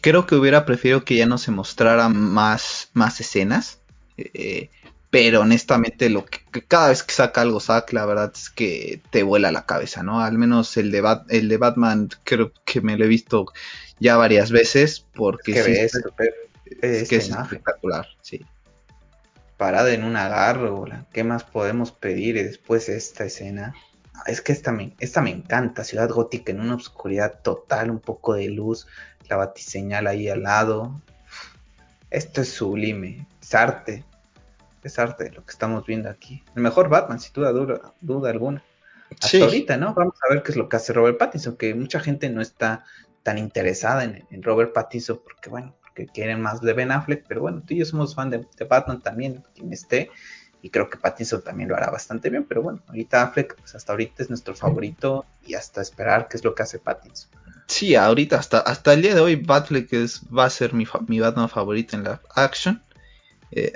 creo que hubiera preferido que ya no se mostrara más, más escenas. Eh, pero honestamente lo que, cada vez que saca algo Zack, la verdad es que te vuela la cabeza, ¿no? Al menos el de, el de Batman creo que me lo he visto ya varias veces porque es, que es espectacular, sí parada en un agarro, ¿qué más podemos pedir después de esta escena? Es que esta me, esta me encanta, Ciudad Gótica en una oscuridad total, un poco de luz, la batiseñal ahí al lado. Esto es sublime, es arte, es arte lo que estamos viendo aquí. El mejor Batman, sin duda, duda, duda alguna. Hasta ahorita, ¿no? Vamos a ver qué es lo que hace Robert Pattinson, que mucha gente no está tan interesada en, en Robert Pattinson porque, bueno, que quieren más de Ben Affleck, pero bueno, tú y yo somos fan de, Batman también, quien esté, y creo que Pattinson también lo hará bastante bien, pero bueno, ahorita Affleck, pues hasta ahorita es nuestro favorito y hasta esperar qué es lo que hace Pattinson. Sí, ahorita, hasta, hasta el día de hoy, Batfleck es, va a ser mi, mi Batman favorito en la action. Eh,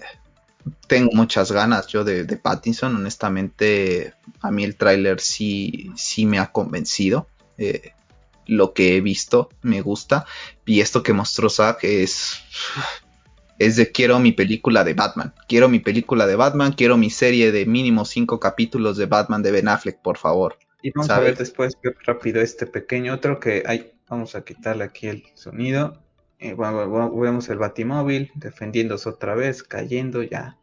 tengo muchas ganas yo de, de, Pattinson, honestamente, a mí el tráiler sí, sí me ha convencido. Eh, lo que he visto me gusta. Y esto que mostró Zack es. Es de quiero mi película de Batman. Quiero mi película de Batman. Quiero mi serie de mínimo cinco capítulos de Batman de Ben Affleck, por favor. Y vamos a ver después rápido este pequeño otro que hay. Vamos a quitarle aquí el sonido. Eh, vemos el Batimóvil defendiéndose otra vez, cayendo ya.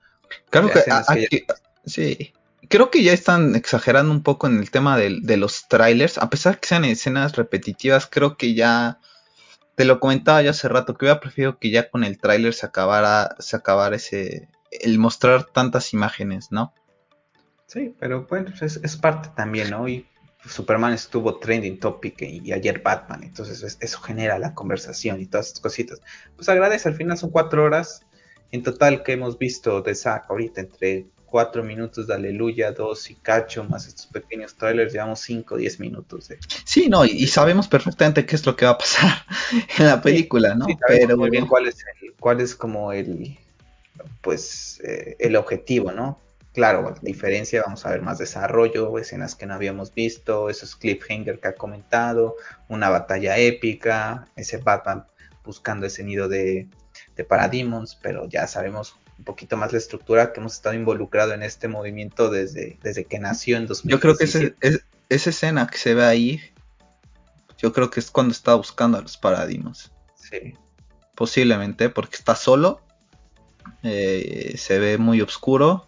Claro que, aquí, sí creo que ya están exagerando un poco en el tema de, los trailers. A pesar que sean escenas repetitivas, creo que ya. Te lo comentaba ya hace rato, que hubiera preferido que ya con el trailer se acabara, se acabara ese. el mostrar tantas imágenes, ¿no? Sí, pero bueno, es, parte también, ¿no? Y Superman estuvo trending topic y, ayer Batman, entonces eso genera la conversación y todas estas cositas. Pues agradece, al final son cuatro horas en total que hemos visto de Zack ahorita entre cuatro minutos de Aleluya, dos y cacho, más estos pequeños trailers, llevamos cinco o diez minutos. De... Sí, no, y, sabemos perfectamente qué es lo que va a pasar <laughs> en la película, ¿no? Pero muy bien cuál es, cuál es como el, pues, eh, el objetivo, ¿no? Claro, diferencia, vamos a ver más desarrollo, escenas que no habíamos visto, esos cliffhanger que ha comentado, una batalla épica, ese Batman buscando ese nido de, de Parademons, pero ya sabemos un poquito más la estructura que hemos estado involucrado en este movimiento desde, desde que nació en 2017. Yo creo que esa escena que se ve ahí, yo creo que es cuando está buscando a los paradigmas. Sí. Posiblemente, porque está solo, eh, se ve muy oscuro.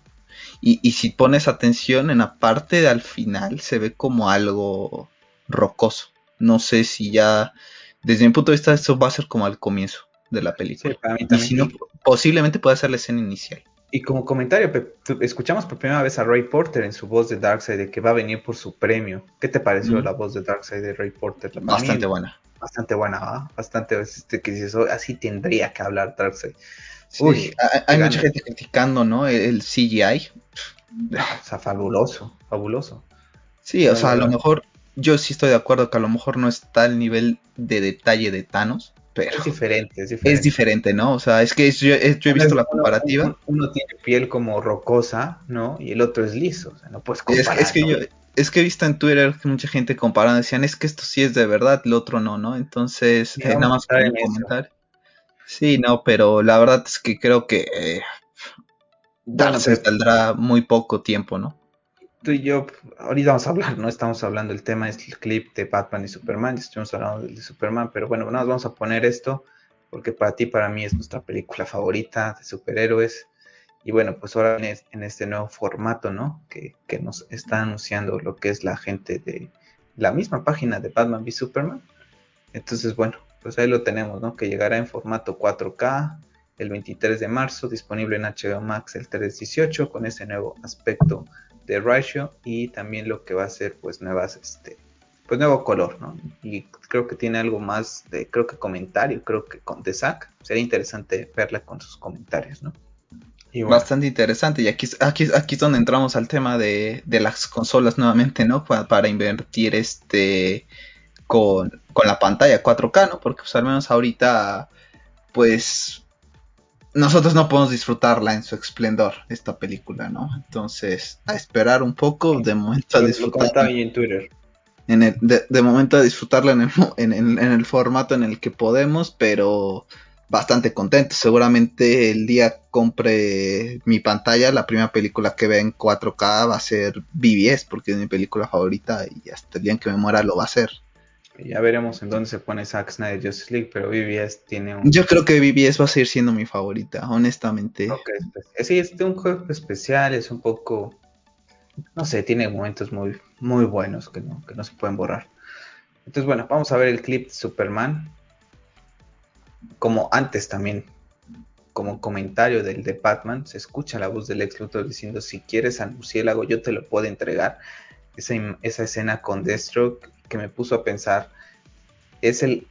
Y, y, si pones atención en la parte de al final, se ve como algo rocoso. No sé si ya, desde mi punto de vista, esto va a ser como al comienzo de la película. Y si no, posiblemente pueda ser la escena inicial. Y como comentario, escuchamos por primera vez a Ray Porter en su voz de Darkseid de que va a venir por su premio. ¿Qué te pareció la voz de Darkseid de Ray Porter? bastante buena. Bastante buena, ¿va? Bastante, este, que dices, oh, así tendría que hablar Darkseid. Uy, hay, mucha gente criticando, ¿no? El, CGI. O sea, fabuloso, fabuloso. Sí, o sea, a lo mejor yo sí estoy de acuerdo que a lo mejor no está al nivel de detalle de Thanos, es diferente, es diferente. ¿no? O sea, es que yo, he visto la comparativa. Uno, tiene piel como rocosa, ¿no? Y el otro es liso, o sea, no puedes comparar. Es, que yo, es que he visto en Twitter que mucha gente comparando, decían, es que esto sí es de verdad, el otro no, ¿no? Entonces, eh, nada más para comentar. Sí, no, pero la verdad es que creo que eh, se saldrá muy poco tiempo, ¿no? tú y yo, ahorita vamos a hablar, no estamos hablando, el tema es el clip de Batman y Superman, estuvimos hablando de Superman, pero bueno, nos vamos a poner esto, porque para ti, para mí es nuestra película favorita de superhéroes, y bueno, pues ahora en este nuevo formato, ¿no? Que, que nos está anunciando lo que es la gente de la misma página de Batman v Superman. Entonces, bueno, pues ahí lo tenemos, ¿no? Que llegará en formato 4K el 23 de marzo, disponible en HBO Max el 318 con ese nuevo aspecto de ratio y también lo que va a ser pues nuevas este pues nuevo color no y creo que tiene algo más de creo que comentario creo que con de Zack sería interesante verla con sus comentarios no bastante interesante. Y aquí aquí aquí es donde entramos al tema de, de las consolas nuevamente no para, para invertir este con, con la pantalla 4K no porque pues al menos ahorita pues nosotros no podemos disfrutarla en su esplendor, esta película, ¿no? Entonces, a esperar un poco, de momento a disfrutarla. en Twitter. En el, de, momento a disfrutarla en el, en, en el formato en el que podemos, pero bastante contento. Seguramente el día compre mi pantalla, la primera película que vea en 4K va a ser BBS, porque es mi película favorita y hasta el día en que me muera lo va a ser. Ya veremos en dónde se pone Zack Snyder Justice League, pero BBS tiene un... Yo creo que BBS va a seguir siendo mi favorita, honestamente. Sí, es un juego especial, es un poco... No sé, tiene momentos muy, muy buenos que no, que no se pueden borrar. Entonces, bueno, vamos a ver el clip de Superman como antes también, como comentario del de Batman, se escucha la voz del ex Luthor diciendo, si quieres al murciélago, yo te lo puedo entregar. Esa, esa escena con Deathstroke que me puso a pensar, es el,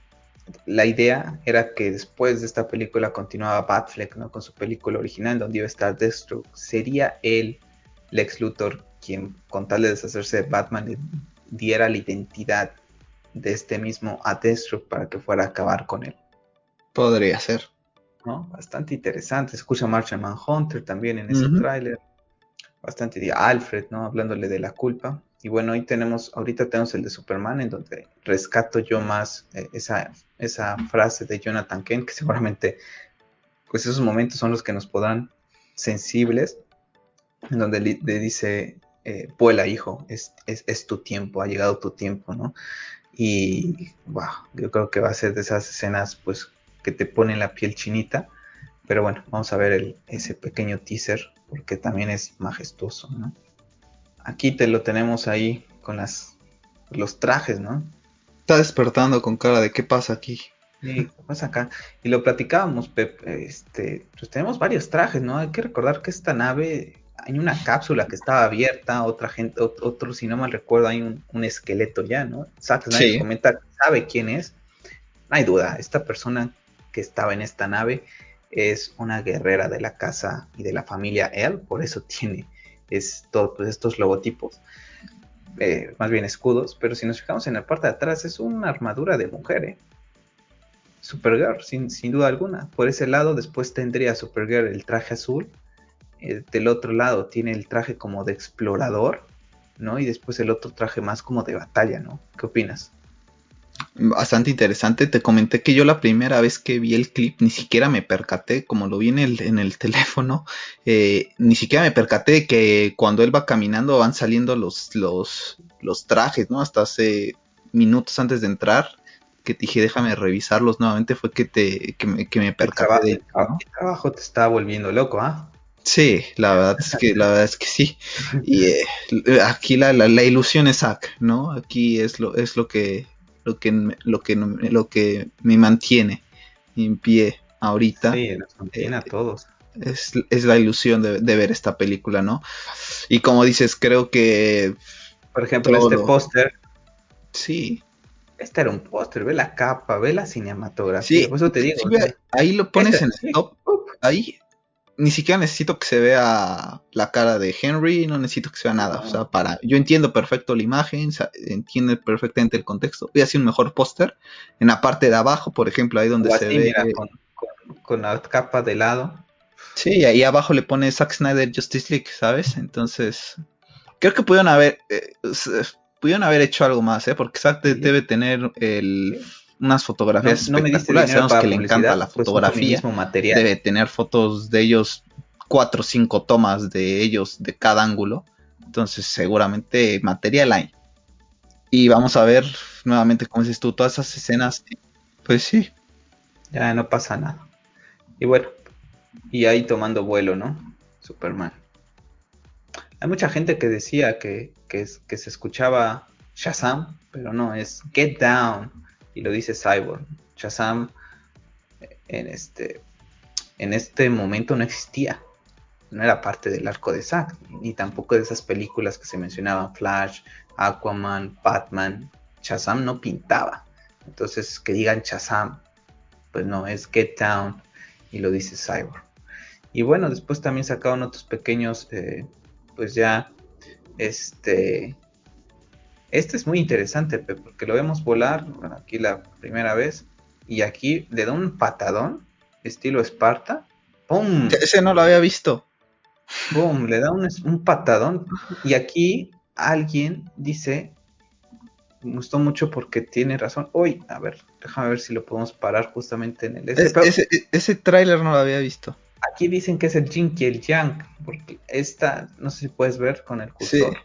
la idea era que después de esta película continuaba Batfleck, ¿no? Con su película original, donde iba a estar Deathstroke. Sería él, Lex Luthor, quien con tal de deshacerse de Batman le diera la identidad de este mismo a Deathstroke para que fuera a acabar con él. Podría ser. ¿no? Bastante interesante. Escucha Martian Manhunter también en ese tráiler. Bastante de Alfred, ¿no? Hablándole de la culpa. Y bueno, hoy tenemos, ahorita tenemos el de Superman, en donde rescato yo más eh, esa, esa frase de Jonathan Kent, que seguramente, pues esos momentos son los que nos podrán sensibles, en donde le, dice, eh, vuela hijo, es, es, es, tu tiempo, ha llegado tu tiempo, ¿no? Y, wow, yo creo que va a ser de esas escenas, pues, que te pone la piel chinita. Pero bueno, vamos a ver ese pequeño teaser porque también es majestuoso, ¿no? Aquí te lo tenemos ahí con las los trajes, ¿no? Está despertando con cara de qué pasa aquí. ¿qué pasa acá? Y lo platicábamos, Pep, este, pues tenemos varios trajes, ¿no? Hay que recordar que esta nave, hay una cápsula que estaba abierta, otra gente, otro, si no mal recuerdo, hay un, esqueleto ya, ¿no? Zack sí. comenta, sabe quién es. No hay duda, esta persona que estaba en esta nave es una guerrera de la casa y de la familia El, por eso <laughs> tiene esto, pues, estos logotipos, eh, más bien escudos, pero si nos fijamos en la parte de atrás es una armadura de mujer, ¿eh? Supergirl, sin, sin duda alguna. Por ese lado después tendría Supergirl el traje azul, eh, del otro lado tiene el traje como de explorador, ¿no? Y después el otro traje más como de batalla, ¿no? ¿Qué opinas? Bastante interesante. Te comenté que yo la primera vez que vi el clip ni siquiera me percaté, como lo vi en el, en el <laughs> teléfono, eh, ni siquiera me percaté que cuando él va caminando van saliendo los, los, los trajes, ¿no? Hasta hace minutos antes de entrar, que te dije déjame revisarlos nuevamente, fue que, te, que, me, que me percaté. El trabajo, te está volviendo loco, ¿ah? Sí, la verdad es que la verdad es que sí. <laughs> Y eh, aquí la, la, la, ilusión es Zack, ¿no? Aquí es lo, es lo que lo que, lo que, lo que me mantiene en pie ahorita. Sí, nos mantiene a eh, todos. Es, la ilusión de, ver esta película, ¿no? Y como dices, creo que... Por ejemplo, este póster. Sí. Este era un póster, ve la capa, ve la cinematografía. Sí, por eso te digo. ahí lo pones este, en el top. Ahí ni siquiera necesito que se vea la cara de Henry, no necesito que se vea nada. O sea, para. Yo entiendo perfecto la imagen, entiendo perfectamente el contexto. Voy a hacer un mejor póster. En la parte de abajo, por ejemplo, ahí donde se ve. con, la capa de lado. Sí, ahí abajo le pone Zack Snyder Justice League, ¿sabes? Entonces. Creo que pudieron haber. Eh, pudieron haber hecho algo más, ¿eh? Porque Zack debe tener el unas fotografías no, espectaculares. Sabemos que le encanta la pues, fotografía. Debe tener fotos de ellos, cuatro o cinco tomas de ellos de cada ángulo. Entonces, seguramente material hay. Y vamos a ver nuevamente, como dices tú, todas esas escenas. Pues sí. Ya no pasa nada. Y bueno, y ahí tomando vuelo, ¿no? Superman. Hay mucha gente que decía que, que, que se escuchaba Shazam, pero no, es Get Down y lo dice Cyborg. Shazam en este, en este momento no existía. No era parte del arco de Zack, ni tampoco de esas películas que se mencionaban, Flash, Aquaman, Batman. Shazam no pintaba. Entonces, que digan Shazam, pues no, es Get Down y lo dice Cyborg. Y bueno, después también sacaron otros pequeños, eh, pues ya, este, este es muy interesante, porque lo vemos volar, bueno, aquí la primera vez, y aquí le da un patadón, estilo Esparta, ¡Pum! Ese no lo había visto. ¡Pum! Le da un, un patadón. Y aquí alguien dice, me gustó mucho porque tiene razón. Hoy, a ver, déjame ver si lo podemos parar justamente en el... ese, ese tráiler no lo había visto. Aquí dicen que es el Jink y el Yang, porque esta, no sé si puedes ver con el cursor.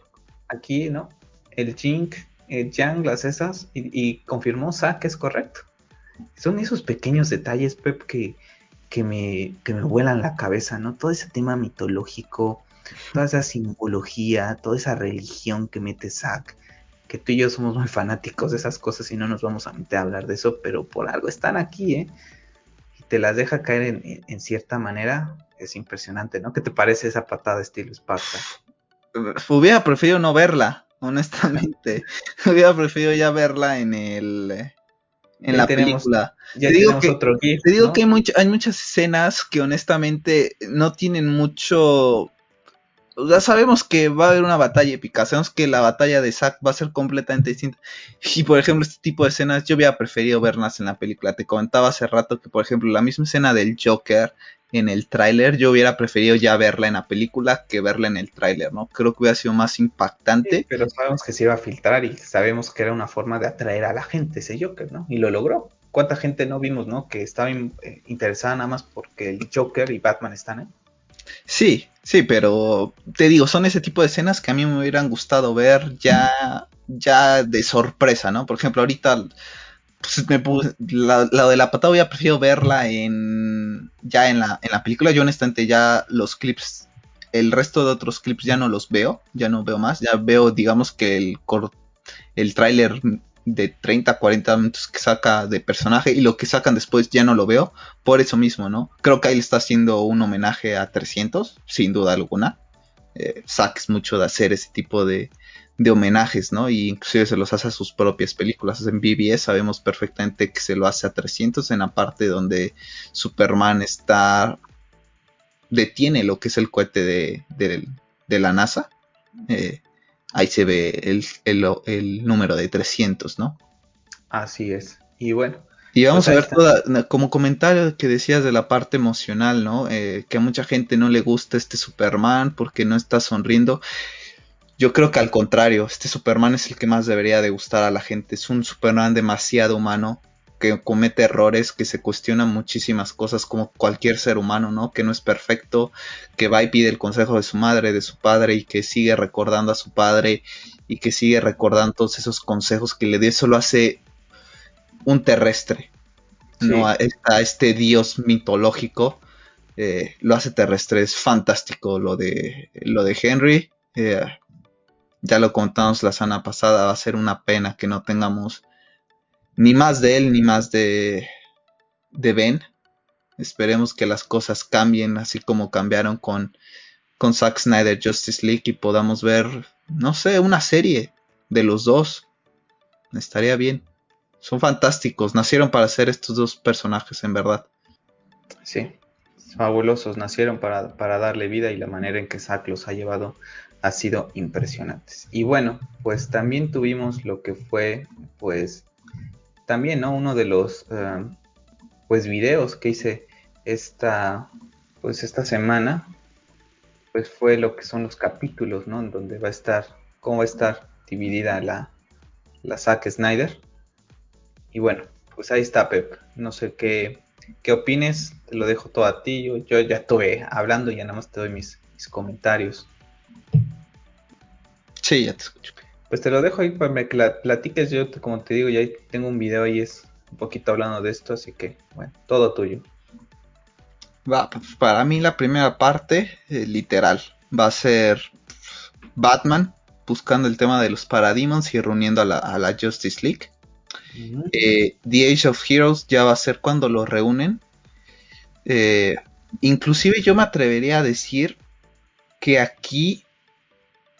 Aquí, ¿no? El Jink, el Yang, las esas, y, confirmó Sa que es correcto. Son esos pequeños detalles, Pep, que, que, me, que me vuelan la cabeza, ¿no? Todo ese tema mitológico, toda esa simbología, toda esa religión que mete Zack, que tú y yo somos muy fanáticos de esas cosas y no nos vamos a meter a hablar de eso, pero por algo están aquí, ¿eh? te las deja caer en, cierta manera, es impresionante, ¿no? ¿Qué te parece esa patada estilo Esparta? Hubiera preferido no verla, honestamente. <laughs> Hubiera preferido ya verla en el en la película. Ya te digo que, otro te digo que hay, hay, muchas escenas que honestamente no tienen mucho ya sabemos que va a haber una batalla épica, sabemos que la batalla de Zack va a ser completamente distinta. Y por ejemplo, este tipo de escenas yo hubiera preferido verlas en la película. Te comentaba hace rato que, por ejemplo, la misma escena del Joker en el tráiler, yo hubiera preferido ya verla en la película que verla en el tráiler, ¿no? Creo que hubiera sido más impactante. pero sabemos que se iba a filtrar y sabemos que era una forma de atraer a la gente ese Joker, ¿no? Y lo logró. ¿Cuánta gente no vimos, no? Que estaba eh, interesada nada más porque el Joker y Batman están ahí. Sí, sí, pero te digo, son ese tipo de escenas que a mí me hubieran gustado ver ya, ya de sorpresa, ¿no? Por ejemplo, ahorita pues, me la, de la patada hubiera preferido verla en ya en la, en la película. Yo honestamente ya los clips, el resto de otros clips ya no los veo, ya no veo más, ya veo digamos que el, el tráiler de 30, 40 minutos que saca de personaje y lo que sacan después ya no lo veo. Por eso mismo, ¿no? Creo que ahí está haciendo un homenaje a 300, sin duda alguna. Eh, es mucho de hacer ese tipo de, de homenajes, ¿no? Y inclusive se los hace a sus propias películas. En BBS sabemos perfectamente que se lo hace a 300 en la parte donde Superman está detiene lo que es el cohete de, de, la NASA. Eh, ahí se ve el, número de 300, ¿no? Así es. Y bueno. Y vamos pues a ver toda, como comentario que decías de la parte emocional, ¿no? Eh, que a mucha gente no le gusta este Superman porque no está sonriendo. Yo creo que al contrario, este Superman es el que más debería de gustar a la gente. Es un Superman demasiado humano, que comete errores, que se cuestiona muchísimas cosas como cualquier ser humano, ¿no? Que no es perfecto, que va y pide el consejo de su madre, de su padre y que sigue recordando a su padre y que sigue recordando todos esos consejos que le dio. Eso lo hace un terrestre, ¿no? A, este dios mitológico. Eh, lo hace terrestre, es fantástico lo de, lo de Henry. Eh, ya lo contamos la semana pasada, va a ser una pena que no tengamos ni más de él ni más de, de Ben. Esperemos que las cosas cambien así como cambiaron con, con Zack Snyder Justice League y podamos ver, no sé, una serie de los dos. Estaría bien. Son fantásticos, nacieron para ser estos dos personajes en verdad. Sí, fabulosos, nacieron para, para darle vida y la manera en que Zack los ha llevado ha sido impresionante. Y bueno, pues también tuvimos lo que fue pues también, ¿no? Uno de los, eh, pues, videos que hice esta, pues, esta semana, pues, fue lo que son los capítulos, ¿no? En donde va a estar, cómo va a estar dividida la, la Zack Snyder. Y bueno, pues ahí está, Pep. No sé qué, qué opines, te lo dejo todo a ti. Yo, yo ya estuve hablando y ya nada más te doy mis, mis comentarios. Sí, ya te escucho. Pues te lo dejo ahí para que la platiques. Yo, como te digo, ya tengo un video ahí es un poquito hablando de esto, así que, bueno, todo tuyo. Va, pues para mí la primera parte, eh, literal, va a ser Batman buscando el tema de los Parademons y reuniendo a la, Justice League. Eh, The Age of Heroes ya va a ser cuando lo reúnen. Eh, inclusive yo me atrevería a decir que aquí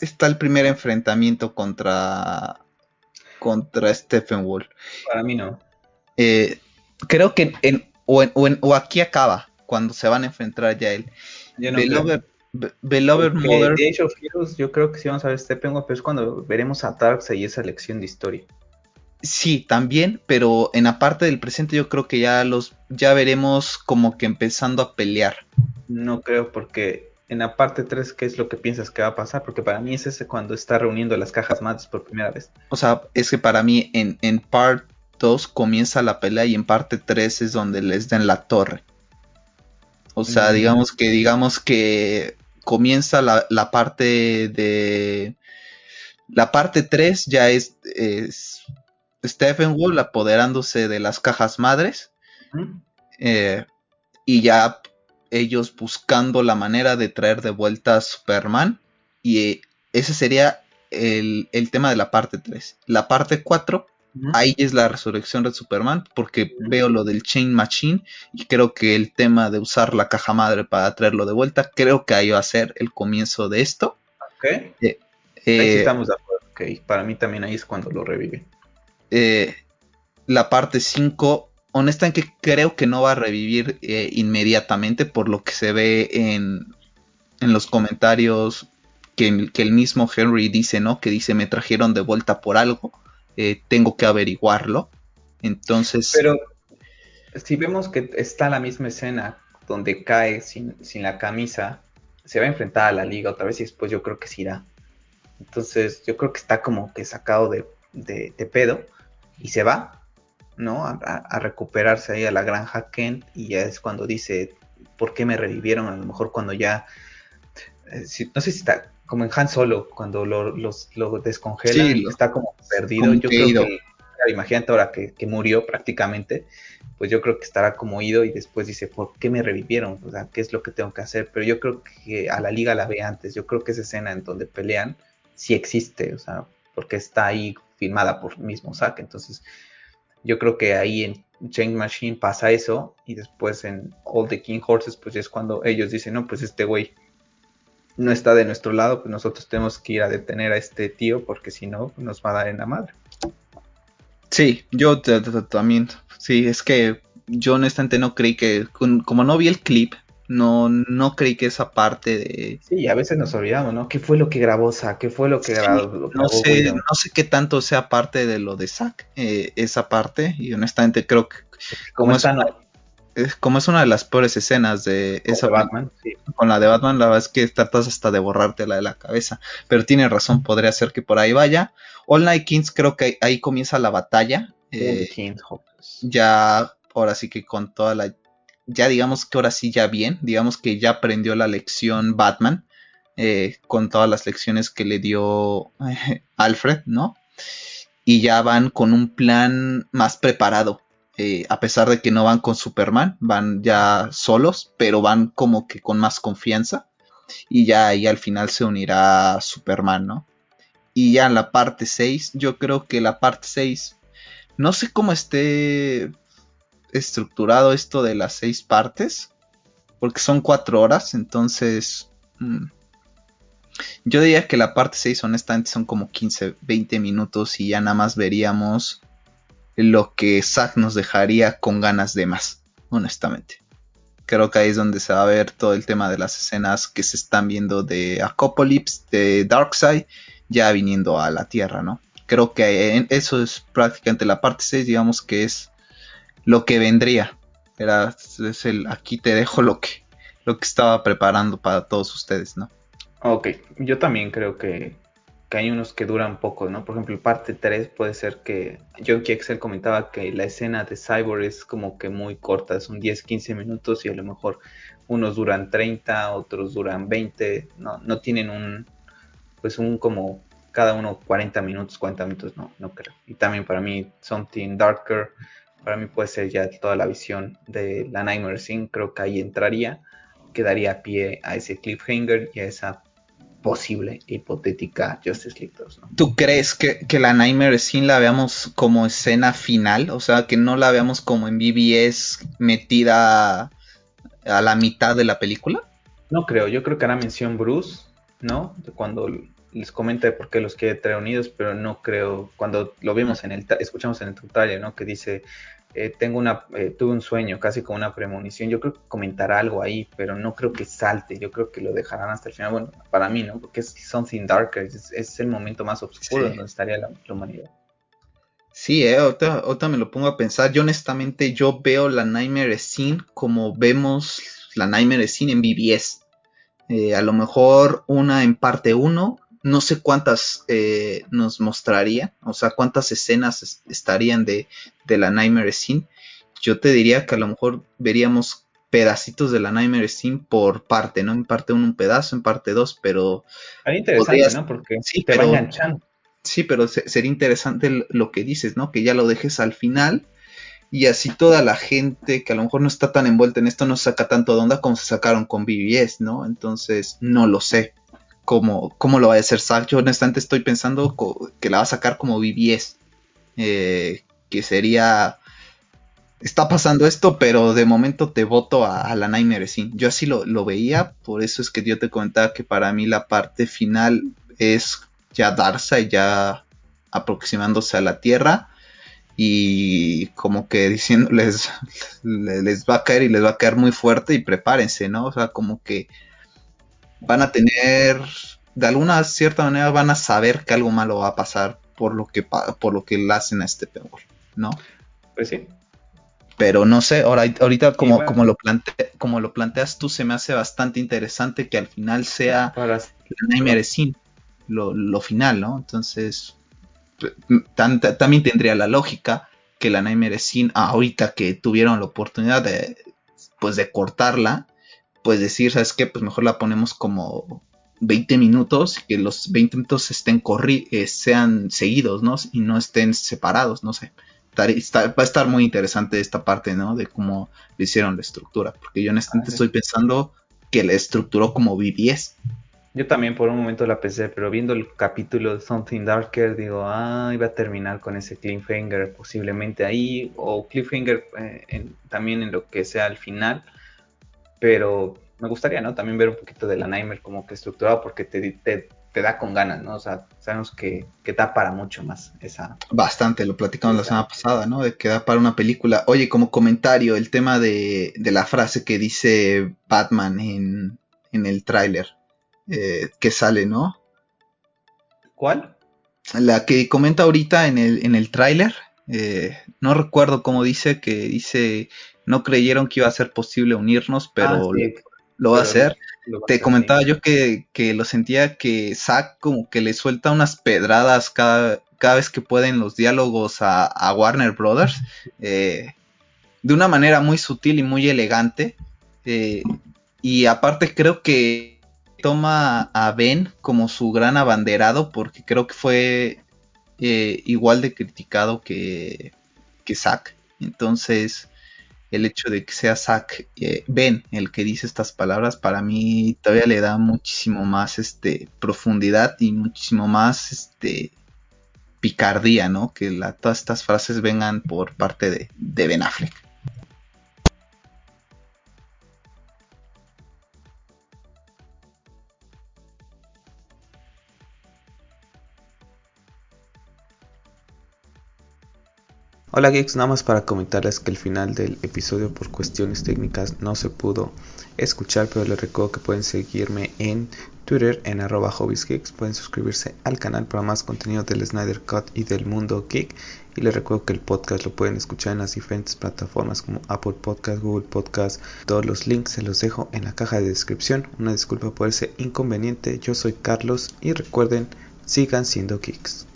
está el primer enfrentamiento contra contra Stephen Wolf. Para mí no. Eh, creo que en, o, aquí acaba cuando se van a enfrentar ya él. Yo no Beloved, Mother. yo creo que sí vamos a ver Steppenwolf, pero es cuando veremos a Darkseid y esa lección de historia. Sí, también, pero en la parte del presente yo creo que ya los ya veremos como que empezando a pelear. No creo porque en la parte 3, ¿qué es lo que piensas que va a pasar? Porque para mí es ese cuando está reuniendo las cajas madres por primera vez. O sea, es que para mí en, en part 2 comienza la pelea y en parte 3 es donde les den la torre. O sea, Mm. digamos que, digamos que comienza la, la parte de. La parte 3 ya es, es Stephen Wall apoderándose de las cajas madres. Eh, y ya ellos buscando la manera de traer de vuelta a Superman. Y eh, ese sería el, el tema de la parte 3. La parte 4 Ujú. ahí es la resurrección de Superman, porque veo lo del Chain Machine y creo que el tema de usar la caja madre para traerlo de vuelta, creo que ahí va a ser el comienzo de esto. Ok. Ahí Eh, sí eh, estamos de acuerdo. Ok, para mí también ahí es cuando lo revive. eh, la parte 5, honestamente creo que no va a revivir eh, inmediatamente por lo que se ve en, en los comentarios que, que el mismo Henry dice, ¿no? Que dice, me trajeron de vuelta por algo, eh, tengo que averiguarlo. Entonces... Pero si vemos que está la misma escena donde cae sin, sin la camisa, se va a enfrentar a la liga otra vez y después yo creo que se irá. Entonces yo creo que está como que sacado de, de- de pedo y se va, ¿no? A, recuperarse ahí a la granja Kent y ya es cuando dice, ¿por qué me revivieron? A lo mejor cuando ya, eh, si- no sé si está como en Han Solo, cuando lo, los, lo descongelan, Sí, está como perdido. como yo que creo que, claro, imagínate ahora que, que murió prácticamente, pues yo creo que estará como ido y después dice, ¿por qué me revivieron? O sea, ¿qué es lo que tengo que hacer? Pero yo creo que a la liga la ve antes. Yo creo que esa escena en donde pelean sí existe, o sea, porque está ahí filmada por mismo Zack. Entonces, yo creo que ahí en Chain Machine pasa eso y después en All the King Horses, pues es cuando ellos dicen, no, pues este güey no está de nuestro lado, pues nosotros tenemos que ir a detener a este tío porque si no, nos va a dar en la madre. Sí, yo también. Sí, es que yo honestamente no creí que, como no vi el clip, no, no creí que esa parte de... Sí, a veces nos olvidamos, ¿no? ¿Qué fue lo que grabó Zack? ¿Qué fue lo que Sí, grabó, lo no sé, no sé qué tanto sea parte de lo de Zack, eh, esa parte, y honestamente creo que ¿Cómo como es, es- como es una de las peores escenas de esa de Batman? Sí. con la de Batman, la verdad es que tratas hasta de borrártela de la cabeza. Pero tiene razón, podría ser que por ahí vaya. All Night Kings creo que ahí, ahí comienza la batalla. Eh, ya, ahora sí que con toda la... Ya digamos que ahora sí ya bien, digamos que ya aprendió la lección Batman, eh, con todas las lecciones que le dio eh, Alfred, ¿no? Y ya van con un plan más preparado. eh, a pesar de que no van con Superman, van ya solos, pero van como que con más confianza. Y ya ahí al final se unirá Superman, ¿no? Y ya en la parte 6, yo creo que la parte 6, no sé cómo esté estructurado esto de las seis partes, porque son cuatro horas, entonces mm, yo diría que la parte 6 honestamente son como 15, 20 minutos y ya nada más veríamos lo que Zack nos dejaría con ganas de más, honestamente. Creo que ahí es donde se va a ver todo el tema de las escenas que se están viendo de Apocalypse, de Darkseid, ya viniendo a la Tierra, ¿no? Creo que eso es prácticamente la parte 6, digamos que es lo que vendría. Era, es el, aquí te dejo lo que, lo que estaba preparando para todos ustedes, ¿no? Ok, yo también creo que, que hay unos que duran poco, ¿no? Por ejemplo, parte 3 puede ser que John Excel comentaba que la escena de Cyborg es como que muy corta, son 10-15 minutos y a lo mejor unos duran 30, otros duran 20, no, no tienen un, pues un como cada uno 40 minutos, 40 minutos, no, no creo. Y también para mí Something Darker, para mí puede ser ya toda la visión de la Nightmare Scene, creo que ahí entraría, que daría pie a ese cliffhanger y a esa posible hipotética Justice League 2, ¿no? ¿Tú crees que, que la Nightmare Scene la veamos como escena final? O sea, que no la veamos como en BBS metida a la mitad de la película? No creo, yo creo que hará mención Bruce, ¿no? De cuando les comenta de por qué los quiere traer unidos, pero no creo, cuando lo vimos en el, escuchamos en el trailer, ¿no? Que dice, eh, tengo una, eh, tuve un sueño, casi como una premonición, yo creo que comentará algo ahí, pero no creo que salte, yo creo que lo dejarán hasta el final, bueno, para mí, ¿no? Porque es Something Darker, es, es el momento más oscuro Sí. en donde estaría la, la humanidad. Sí, eh, ahorita, ahorita me lo pongo a pensar. Yo honestamente, yo veo la Nightmare Scene como vemos la Nightmare Scene en BBS. Eh, a lo mejor una en parte 1, no sé cuántas eh, nos mostraría, o sea, cuántas escenas estarían de, de la Nightmare Scene. Yo te diría que a lo mejor veríamos pedacitos de la Nightmare Scene por parte, ¿no? En parte 1 un pedazo, en parte 2, pero... Sería interesante, ¿no? Porque sí, te va enganchando. Sí, pero sería interesante lo que dices, ¿no? Que ya lo dejes al final y así toda la gente que a lo mejor no está tan envuelta en esto no saca tanto de onda como se sacaron con BBS, ¿no? Entonces, no lo sé cómo, cómo lo va a hacer Zack. Yo honestamente estoy pensando que la va a sacar como BBS, eh, que sería... Está pasando esto, pero de momento te voto a, la Nightmare Scene. Yo así lo, lo veía, por eso es que yo te comentaba que para mí la parte final es ya Darkseid ya aproximándose a la Tierra y como que diciéndoles <laughs> les va a caer y les va a caer muy fuerte y prepárense, ¿no? O sea, como que van a tener de alguna cierta manera van a saber que algo malo va a pasar por lo que por lo que le hacen a este peor, ¿no? Pues sí. Pero no sé, ahora, ahorita como, como, lo plante, como lo planteas tú, se me hace bastante interesante que al final sea Para... Nightmare lo, lo final, ¿no? Entonces, también tendría la lógica que la Nightmare Scene, ahorita que tuvieron la oportunidad de, pues de cortarla, pues decir, ¿sabes qué? Pues mejor la ponemos como 20 minutos, y que los 20 minutos estén corri eh, sean seguidos, ¿no? Y no estén separados, no sé. va a estar muy interesante esta parte, ¿no? De cómo le hicieron la estructura, porque yo honestamente estoy pensando que la estructuró como BBS. Yo también por un momento la pensé, pero viendo el capítulo de Something Darker, digo, ah, iba a terminar con ese cliffhanger posiblemente ahí, o cliffhanger eh, también en lo que sea al final, pero me gustaría, ¿no? También ver un poquito de la Nightmare como que estructurado, porque te, te, da con ganas, ¿no? O sea, sabemos que, que, da para mucho más esa... Bastante, lo platicamos la semana pasada, ¿no? De que da para una película. Oye, como comentario, el tema de, de la frase que dice Batman en, en el tráiler eh, que sale, ¿no? ¿Cuál? La que comenta ahorita en el, en el tráiler. Eh, no recuerdo cómo dice, que dice, no creyeron que iba a ser posible unirnos, pero ah, lo, va a hacer. Te comentaba yo que, lo sentía que Zack como que le suelta unas pedradas cada, cada vez que pueden los diálogos a, Warner Brothers. <laughs> Eh, de una manera muy sutil y muy elegante. y aparte creo que toma a Ben como su gran abanderado porque creo que fue eh, igual de criticado que, que Zack. Entonces, el hecho de que sea Zack eh, Ben el que dice estas palabras, para mí todavía le da muchísimo más este, profundidad y muchísimo más este, picardía, ¿no? Que todas estas frases vengan por parte de, de Ben Affleck. Hola geeks, nada más para comentarles que el final del episodio por cuestiones técnicas no se pudo escuchar, pero les recuerdo que pueden seguirme en Twitter en arroba hobbiesgeeks, pueden suscribirse al canal para más contenido del Snyder Cut y del mundo geek. Y les recuerdo que el podcast lo pueden escuchar en las diferentes plataformas como Apple Podcast, Google Podcast, todos los links se los dejo en la caja de descripción, una disculpa por ese inconveniente, yo soy Carlos y recuerden, sigan siendo geeks.